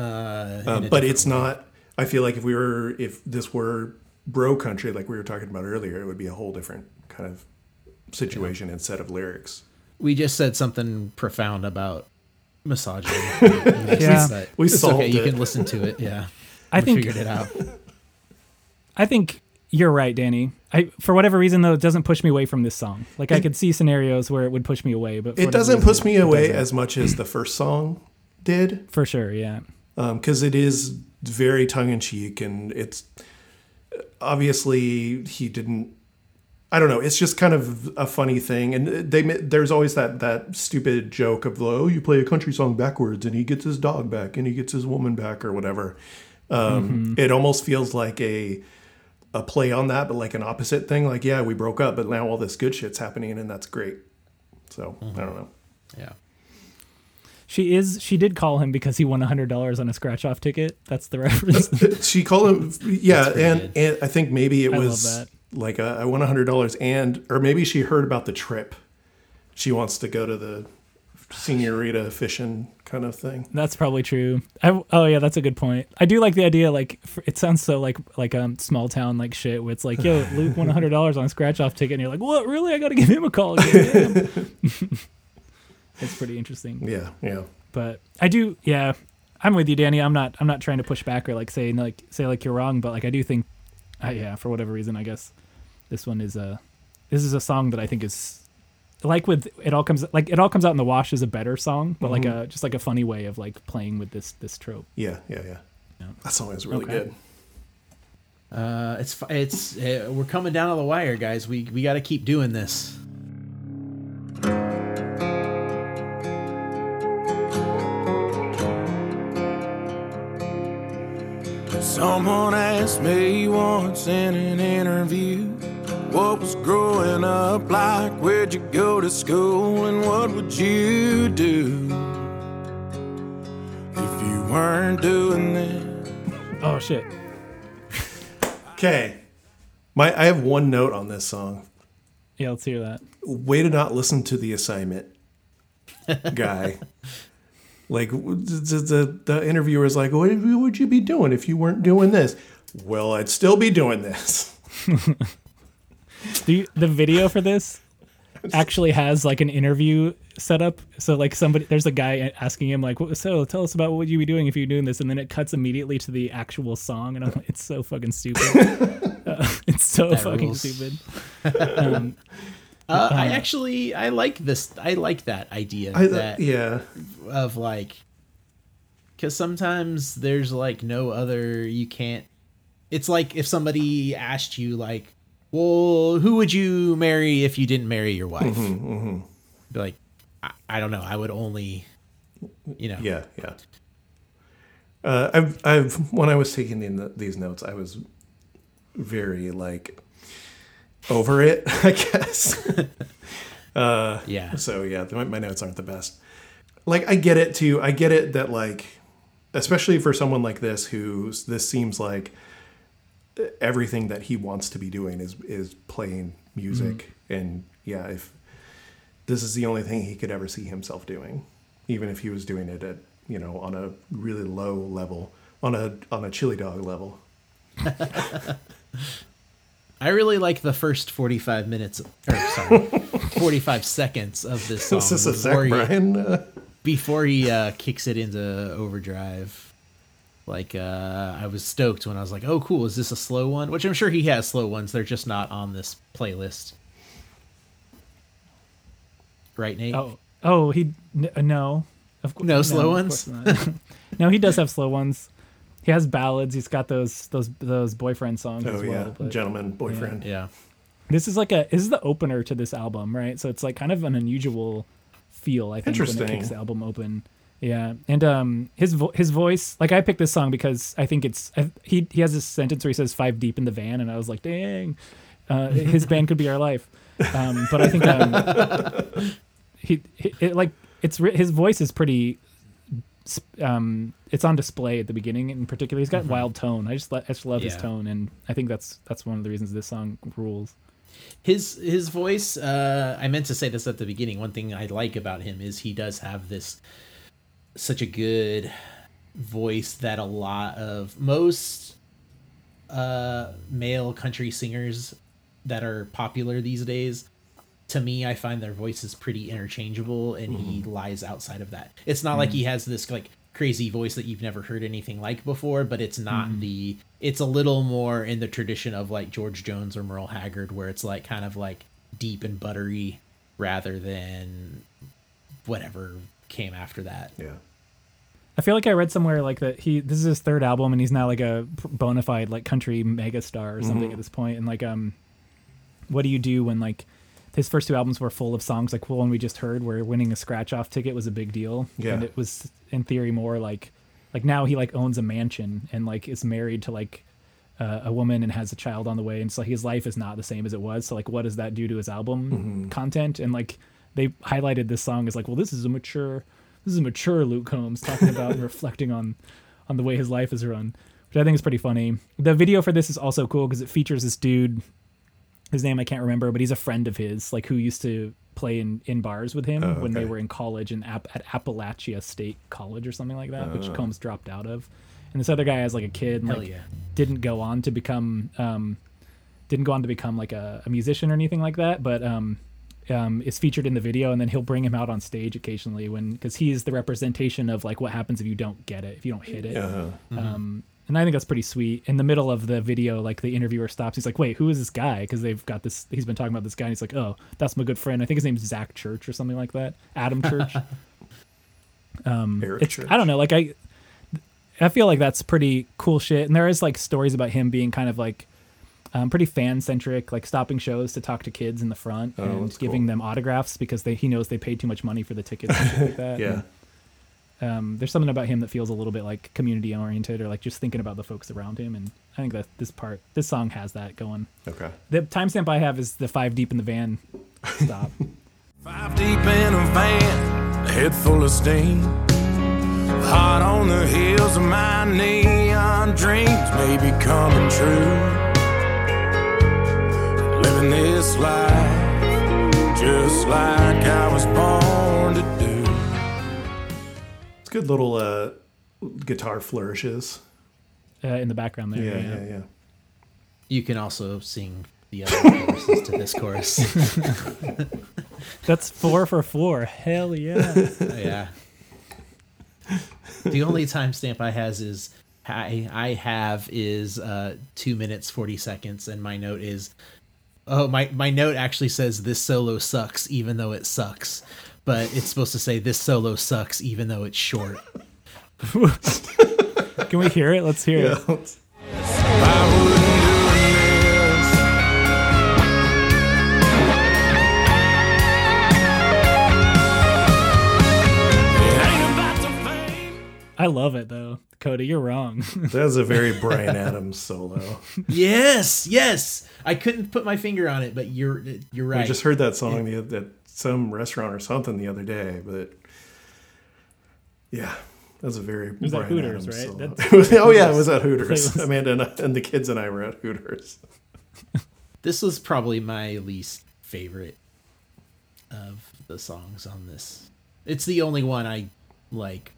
Uh, Um, but it's way. not. I feel like if we were, if this were bro country, like we were talking about earlier, it would be a whole different kind of situation instead of lyrics. We just said something profound about misogyny. Yeah. But We it's solved okay. You can listen to it. Yeah, I We think figured it out. I think you're right, Danny. I for whatever reason though, it doesn't push me away from this song. Like I could see scenarios where it would push me away, but It doesn't reason, push me away as much as the first song did. for sure. Yeah, um, because it is very tongue in cheek, and it's obviously he didn't. I don't know. It's just kind of a funny thing, and they there's always that that stupid joke of oh, you play a country song backwards, and he gets his dog back, and he gets his woman back, or whatever. Um, It almost feels like a a play on that, but like an opposite thing. Like, yeah, we broke up, but now all this good shit's happening, and that's great. So I don't know. Yeah. she is. She did call him because he won a hundred dollars on a scratch off ticket. That's the reference. she called him yeah and, good. and i think maybe it I love was that. Like a, i won a hundred dollars and or maybe she heard about the trip she wants to go to the senorita fishing kind of thing That's probably true. I, oh yeah, that's a good point. I do like the idea. Like it sounds so like like um small town like shit. Where it's like, yo, Luke won hundred dollars on a scratch off ticket, and you're like, what? Really? I got to give him a call. Again. It's pretty interesting. yeah yeah But I do, yeah. I'm with you, Danny. I'm not. I'm not trying to push back or like say like say like you're wrong. But like I do think, uh, yeah, for whatever reason, I guess this one is a this is a song that I think is like with it all comes like it all comes out in the wash is a better song, but like a just like a funny way of like playing with this this trope. yeah yeah yeah Yeah. that song is really Okay. good Uh, it's it's uh, we're coming down to the wire, guys. We we got to keep doing this. Someone asked me once in an interview what was growing up like, where'd you go to school, and what would you do if you weren't doing this? Oh shit! okay my i have one note on this song Yeah, let's hear that. way to not listen to the assignment guy. like the, the the interviewer is like, "What would you be doing if you weren't doing this?" Well, I'd still be doing this. The the video for this actually has like an interview set up. So like somebody there's a guy asking him like, "What- "So tell us about what would you be doing if you're doing this?" And then it cuts immediately to the actual song, and I'm like, "It's so fucking stupid. Uh, it's so That fucking rules. stupid." Um, Uh, I actually I like this. I like that idea I, that yeah, of like because sometimes there's like no other you can't it's like if somebody asked you like well who would you marry if you didn't marry your wife Mm-hmm, be like I, I don't know i would only you know yeah, yeah. Uh, I've, I've when I was taking the, these notes, I was very like over it, I guess. yeah So yeah, my, my notes aren't the best. Like I get it too. I get it that like, especially for someone like this, who this seems like everything that he wants to be doing is is playing music. And yeah if this is the only thing he could ever see himself doing even if he was doing it at you know on a really low level on a on a chili dog level. I really like the first 45 minutes, or sorry, 45 seconds of this song is this a Zach before he, Bryan uh, before he uh, kicks it into overdrive. Like, uh, I was stoked when I was like, oh, cool, is this a slow one? Which I'm sure he has slow ones. They're just not on this playlist. Right, Nate? Oh, oh, he n- uh, no, of course No slow of ones? no, he does have slow ones. He has ballads. He's got those those those boyfriend songs oh as well. yeah but gentleman boyfriend Yeah. this is like a this is the opener to this album, right? So it's like kind of an unusual feel. I think when it Interesting. kicks the album open. Yeah, and um, his vo- his voice, like I picked this song because I think it's I, he he has this sentence where he says five deep in the van, and I was like, dang, uh, his band could be our life. Um, but I think um, he, he it, like it's his voice is pretty. Um, it's on display at the beginning in particular. He's got wild tone. I just I just love his tone, and I think that's that's one of the reasons this song rules. his his voice uh i meant to say this at the beginning one thing i like about him is he does have this such a good voice that a lot of most uh male country singers that are popular these days to me i find their voices pretty interchangeable and he mm-hmm. lies outside of that. It's not like mm-hmm. he has this like crazy voice that you've never heard anything like before but it's not mm-hmm. the it's a little more in the tradition of like george jones or merle haggard where it's like kind of like deep and buttery rather than whatever came after that. Yeah. I feel like I read somewhere like that he this is his third album and he's now like a bona fide like country megastar or something at this point. And like um, what do you do when like his first two albums were full of songs like the one we just heard where winning a scratch off ticket was a big deal. Yeah. And it was in theory more like like now he like owns a mansion and like is married to like uh, a woman and has a child on the way. And so his life is not the same as it was. So like what does that do to his album content? And like they highlighted this song as like well this is a mature this is a mature Luke Combs talking about and reflecting on on the way his life is run which I think is pretty funny. The video for this is also cool because it features this dude his name I can't remember but he's a friend of his like who used to play in, in bars with him when they were in college in at Appalachia State College or something like that which Combs dropped out of. And this other guy has like a kid and Hell like yeah. didn't go on to become um, didn't go on to become like a, a musician or anything like that, but um, um, is featured in the video, and then he'll bring him out on stage occasionally when because he is the representation of like what happens if you don't get it, if you don't hit it. uh Um, and I think that's pretty sweet. In the middle of the video, like the interviewer stops. He's like, "Wait, who is this guy?" Because they've got this. He's been talking about this guy. and He's like, "Oh, that's my good friend. I think his name's Zach Church or something like that. Adam Church." um, Eric Church. I don't know. Like I, I feel like that's pretty cool shit. And there is like stories about him being kind of like um, pretty fan centric, like stopping shows to talk to kids in the front and Oh, that's giving cool. them autographs because they he knows they paid too much money for the tickets and shit like that. yeah um, there's something about him that feels a little bit like community oriented or like just thinking about the folks around him. And I think that this part, this song has that going. okay The timestamp I have is the five deep in the van stop. Five deep in a van, head full of steam. Hot on the heels of my neon dreams may be coming true. Living this life just like I was born to do. it's good little uh guitar flourishes uh, in the background there. yeah yeah yeah you can also sing the other choruses to this chorus That's four for four. Hell yeah. Oh, yeah. The only timestamp I has is I I have is uh two minutes forty seconds, and my note is oh my my note actually says this solo sucks even though it sucks, but it's supposed to say this solo sucks even though it's short. Can we hear it? Let's hear it. yeah I wouldn't do this. It ain't about the fame. I love it though. Cody, you're wrong. that's a very bryan adams solo Yes, yes. I couldn't put my finger on it, but you're you're right. i just heard that song the, at some restaurant or something the other day but yeah That's a very was at Bryan Hooters, Adams right? song. That's- was- oh yeah, it was at Hooters. Playlist. Amanda and, and the kids and I were at Hooters. This was probably my least favorite of the songs on this. It's the only one I like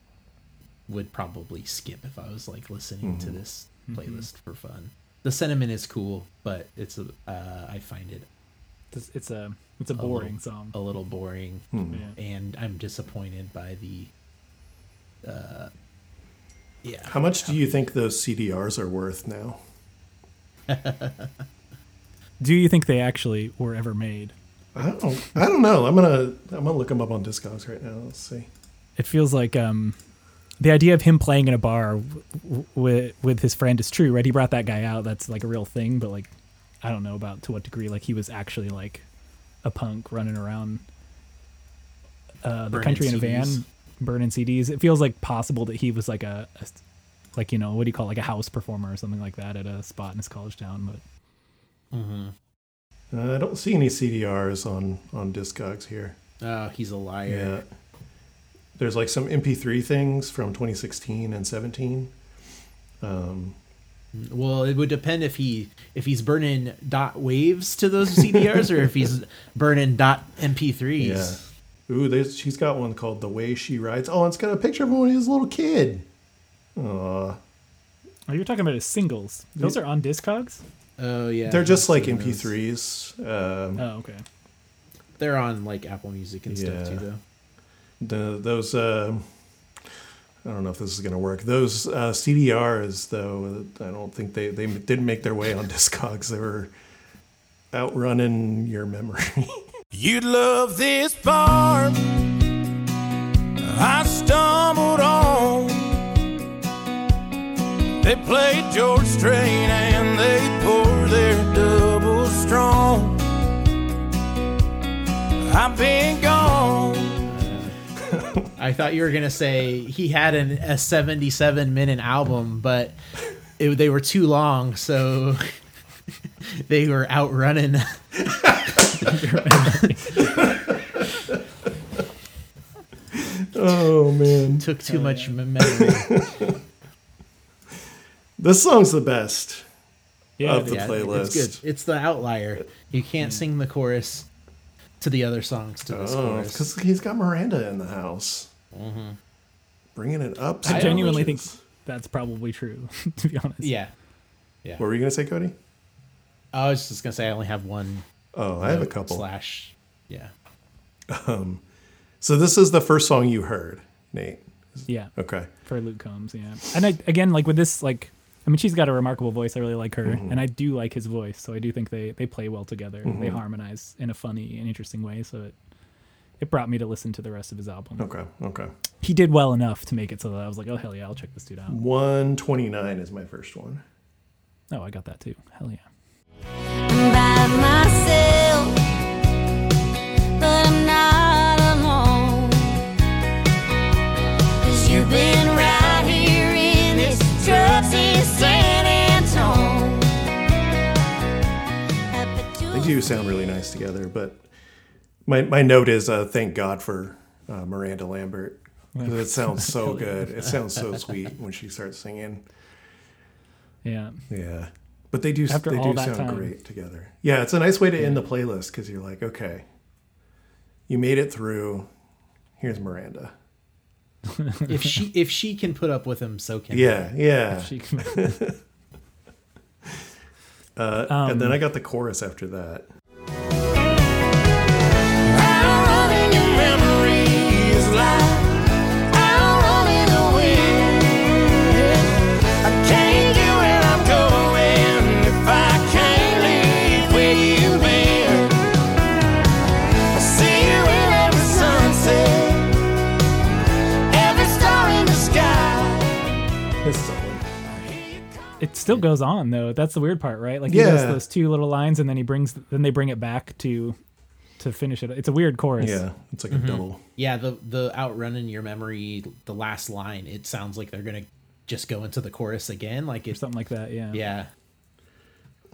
would probably skip if I was like listening to this playlist for fun. The sentiment is cool, but it's a uh, I find it It's, it's a it's a boring little- song. a little boring, Yeah. and I'm disappointed by the. Uh, yeah, How much do you think those CDRs are worth now? Do you think they actually were ever made? I don't. I don't know. I'm gonna. I'm gonna look them up on Discogs right now. Let's see. It feels like um, the idea of him playing in a bar w- w- with with his friend is true, right? He brought that guy out. That's like a real thing, but like, I don't know about to what degree. Like he was actually like a punk running around uh, the Burning country in a van, burning CDs. It feels like possible that he was like a, a like you know what do you call it, like a house performer or something like that at a spot in his college town. But Uh, I don't see any CDRs on on Discogs here. oh, he's a liar. Yeah. There's like some MP3 things from 2016 and 17. Um, Well, it would depend if he if he's burning dot waves to those CDRs or if he's burning dot MP3s. yeah. Ooh, there's, she's got one called "The Way She Rides." Oh, it's got a picture of him when he was a little kid. Aw. oh, you're talking about his singles. Those are on Discogs. Oh yeah. They're just like. MP3s. Um, Oh, okay. They're on like Apple Music and Yeah. stuff too, though. The those uh, I don't know if this is gonna work. Those uh, CDRs though, I don't think they they didn't make their way on Discogs. They were outrunning your memory. You'd love this part I stumbled on. They played George Strait and they pour their double strong. I've been gone. I thought you were gonna say he had an, a 77 minute album, but it, they were too long, so they were outrunning. oh man, Took too much memory. this song's the best. Yeah, Of the Yeah, playlist. It's good. It's the outlier. You can't mm. sing the chorus to the other songs to this Oh, chorus. because he's got Miranda in the house, bringing it up. I genuinely think that's probably true. To be honest. Yeah. yeah. What were you gonna say, Cody? I was just gonna say I only have one. Oh, I have a couple. Slash. Yeah. Um, so this is the first song you heard, Nate. Yeah. Okay. For Luke Combs. Yeah. And I, again, like with this, like, I mean, she's got a remarkable voice. I really like her, Mm-hmm. and I do like his voice. So I do think they they play well together. They harmonize in a funny and interesting way. So it it brought me to listen to the rest of his album. Okay. Okay. He did well enough to make it so that I was like, oh hell yeah, I'll check this dude out. One twenty nine is my first one. Oh, I got that too. Hell yeah. Do sound really nice together, but my my note is uh, thank God for uh, Miranda Lambert because it sounds so good. It sounds so sweet when she starts singing. Yeah. Yeah, but they do After they all do that sound time. great together. Yeah, it's a nice way to end the playlist because you're like, okay, you made it through. Here's Miranda. If she if she can put up with him, so can I. Yeah, yeah. She can, Uh, Um, and then I got the chorus after that. Still goes on though. That's the weird part, right? Like he does those two little lines, and then he brings, then they bring it back to to finish it. It's a weird chorus. Yeah, it's like a double. Yeah, the the outrunning your memory, the last line, it sounds like they're gonna just go into the chorus again. Like Or it's something like that. Yeah. yeah.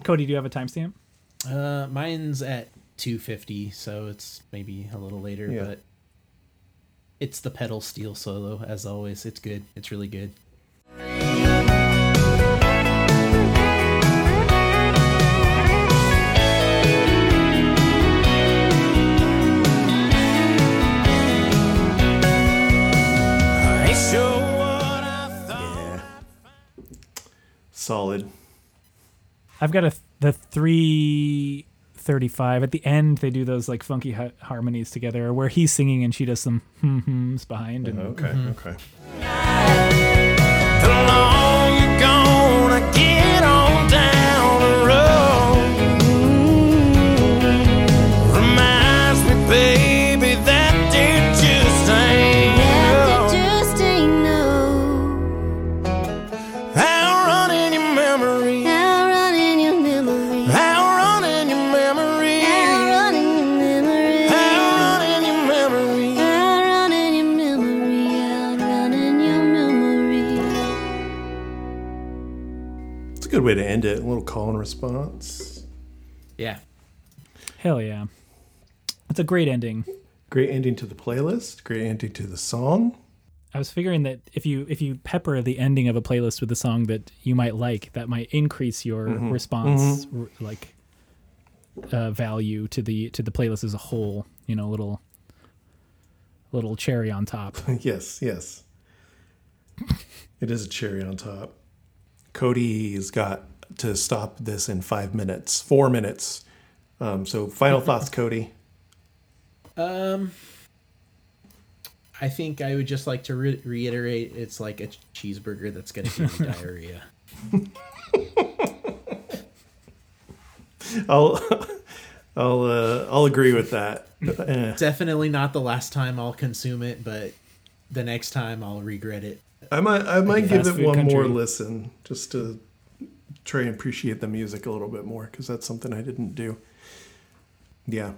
Cody, do you have a timestamp? Uh, mine's at two fifty, so it's maybe a little later, Yeah. but It's the pedal steel solo, as always. It's good. It's really good. Solid. I've got a the three thirty five at the end. They do those like funky ha- harmonies together, where he's singing and she does some hmm hms behind. And Okay. Okay. The long way to end it. A little call and response. Yeah. hell yeah, it's a great ending. Great ending to the playlist. Great ending to the song. I was figuring that if you if you pepper the ending of a playlist with a song that you might like, that might increase your response r- like uh, value to the to the playlist as a whole. You know, a little little cherry on top. yes, yes. It is a cherry on top. Cody's got to stop this in five minutes, four minutes. Um, so, final thoughts, Cody. Um, I think I would just like to re- reiterate it's like a cheeseburger that's going to give you diarrhea. I'll, I'll, uh, I'll agree with that. Definitely not the last time I'll consume it, but the next time I'll regret it. I might, I might give it one more listen just to try and appreciate the music a little bit more because that's something I didn't do. Yeah,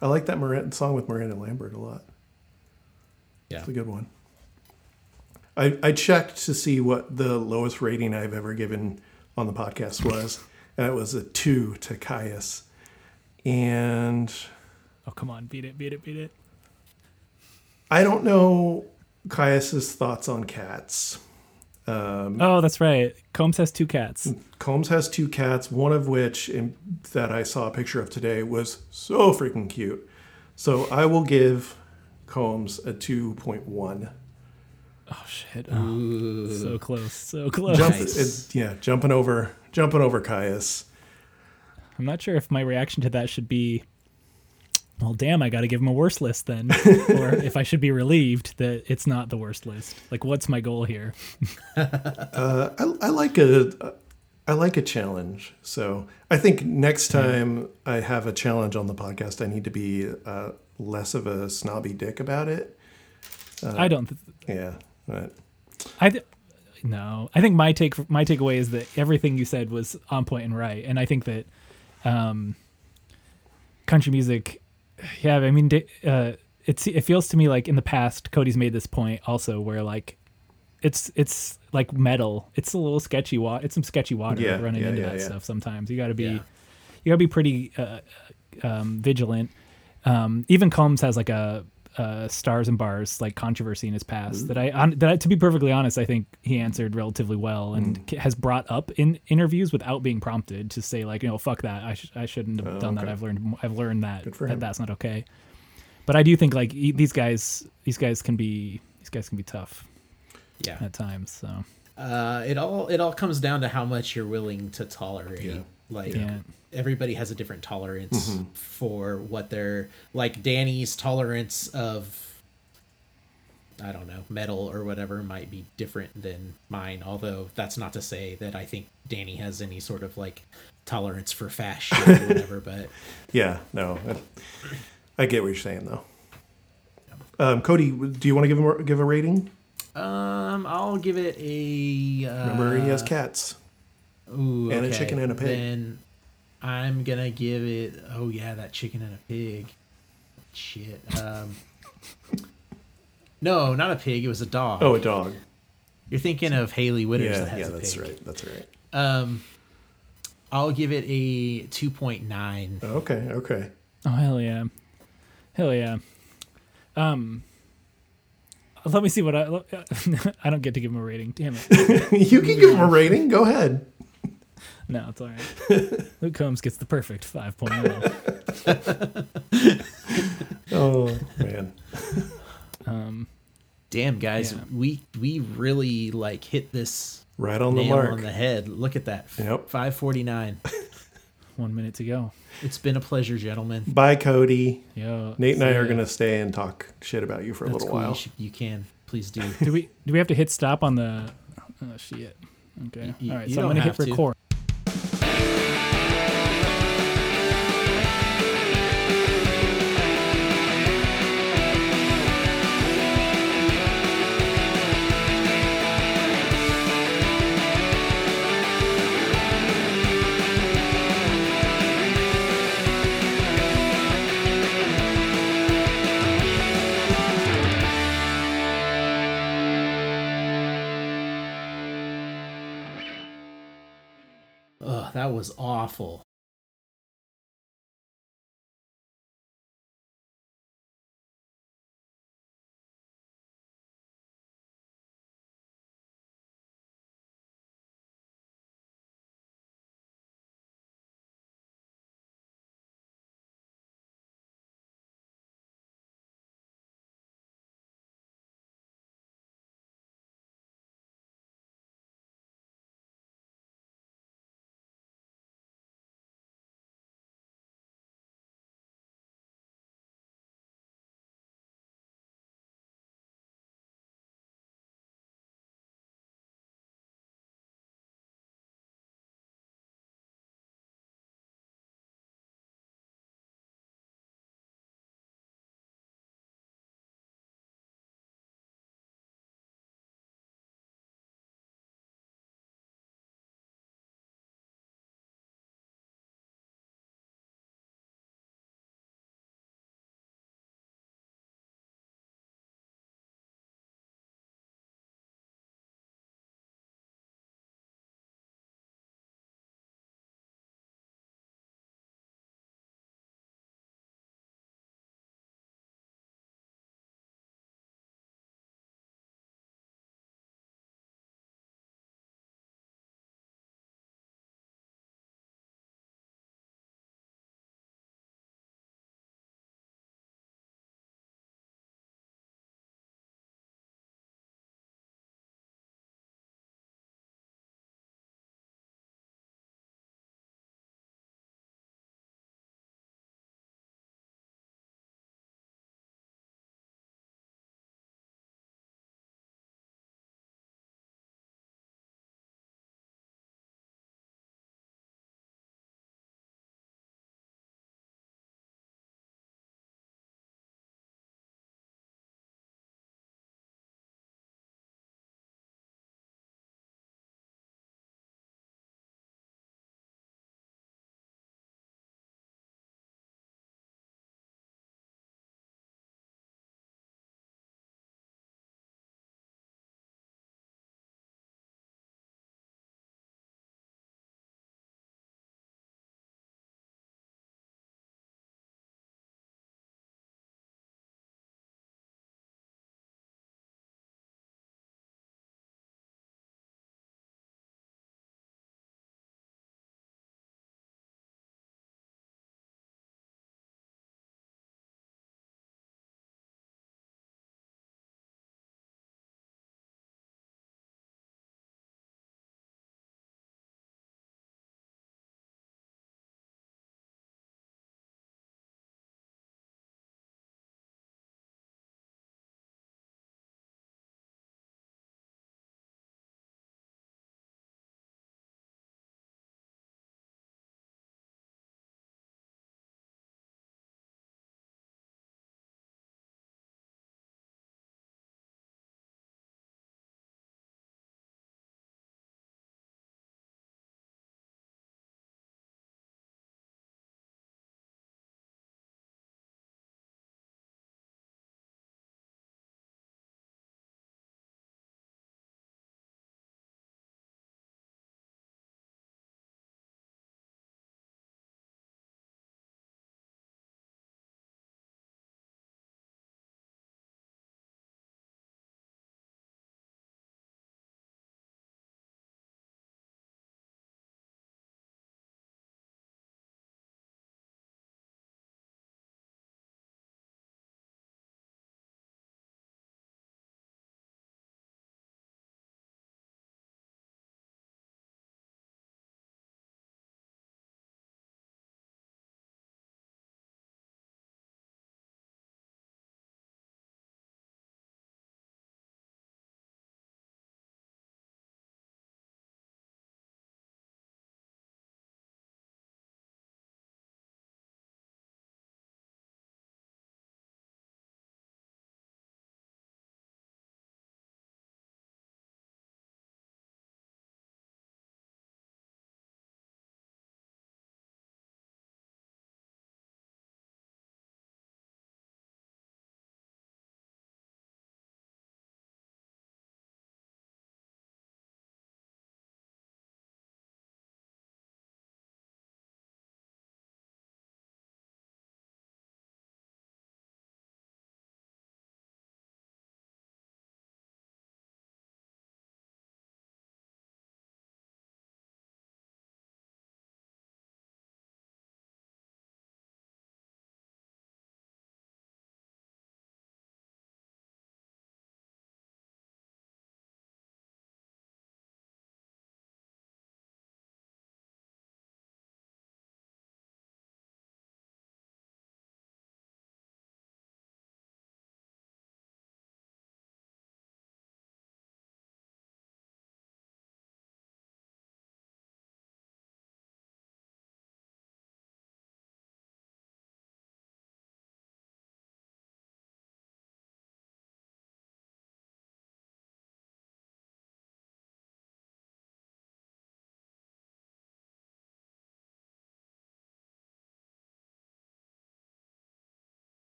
I like that Miranda song with Miranda Lambert a lot. Yeah. It's a good one. I, I checked to see what the lowest rating I've ever given on the podcast was, and it was a two to Caius. And Oh come on, beat it, beat it, beat it. I don't know Caius's thoughts on cats. Um, oh, that's right. Combs has two cats. Combs has two cats, one of which in, that I saw a picture of today was so freaking cute. So I will give Combs a 2.1. Oh shit. Oh, so close, so close. Jump, Nice. it, yeah, jumping over, jumping over Caius. I'm not sure if my reaction to that should be, well, damn, I got to give him a worse list then, or if I should be relieved that it's not the worst list. Like, what's my goal here? I, I like a I like a challenge. So I think next time I have a challenge on the podcast, I need to be uh, less of a snobby dick about it. I don't. Th- Yeah, but I th- no. I think my take my takeaway is that everything you said was on point and right, and I think that um, country music. Yeah, I mean, uh, it's it feels to me like in the past, Cody's made this point also, where like it's it's like metal. It's a little sketchy. Wa- it's some sketchy water Yeah, running yeah, into yeah, that stuff. Sometimes you got to be you got to be pretty uh, um, vigilant. Um, even Combs has like a, uh stars and bars like controversy in his past that I on, that I, to be perfectly honest I think he answered relatively well and Mm. has brought up in interviews without being prompted to say like you know fuck that I, sh- I shouldn't have done that Oh. I've learned I've learned that, Good for that that's not okay but I do think like e- these guys these guys can be these guys can be tough Yeah. at times so Uh, it all it all comes down to how much you're willing to tolerate. Yeah. Like Yeah. Everybody has a different tolerance for what they're like. Danny's tolerance of I don't know metal or whatever might be different than mine. Although that's not to say that I think Danny has any sort of like tolerance for fast shit or whatever. But yeah, no, I, I get what you're saying though. Um, Cody, do you want to give him a- give a rating? um, I'll give it a. Uh, Remember, he has cats. Ooh, And a chicken and a pig. Then I'm gonna give it. Oh yeah, that chicken and a pig. Shit. Um. no, not a pig. It was a dog. Oh, a dog. You're thinking of Hayley Whitters that Yeah, has yeah, a that's pig. right. That's right. Um, I'll give it a two point nine. Okay, okay. oh hell yeah hell yeah um let me see what I. I don't get to give him a rating. Damn it. you can give him a rating. Go ahead. No, it's all right. Luke Combs gets the perfect 5.0. Oh man. Um, Damn, guys, Yeah. we we really like hit this Right on the mark. on the head. Look at that. Yep. 549. one minute to go. It's been a pleasure, gentlemen. Bye, Cody. Yo, Nate and I are gonna stay and talk shit about you for a That's little cool. You, while. should, you can. Please do. Do we do we have to hit stop on the? Oh shit. Okay. You- All right. you So I'm gonna hit record. to. Was awful.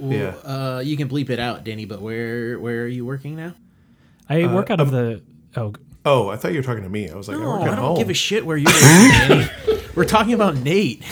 Yeah. Uh, you can bleep it out, Danny. But where where are you working now? I work out of the. Oh, Oh, I thought you were talking to me. I was like, I No, work I don't home. give a shit where you're working, Danny. We're talking about Nate.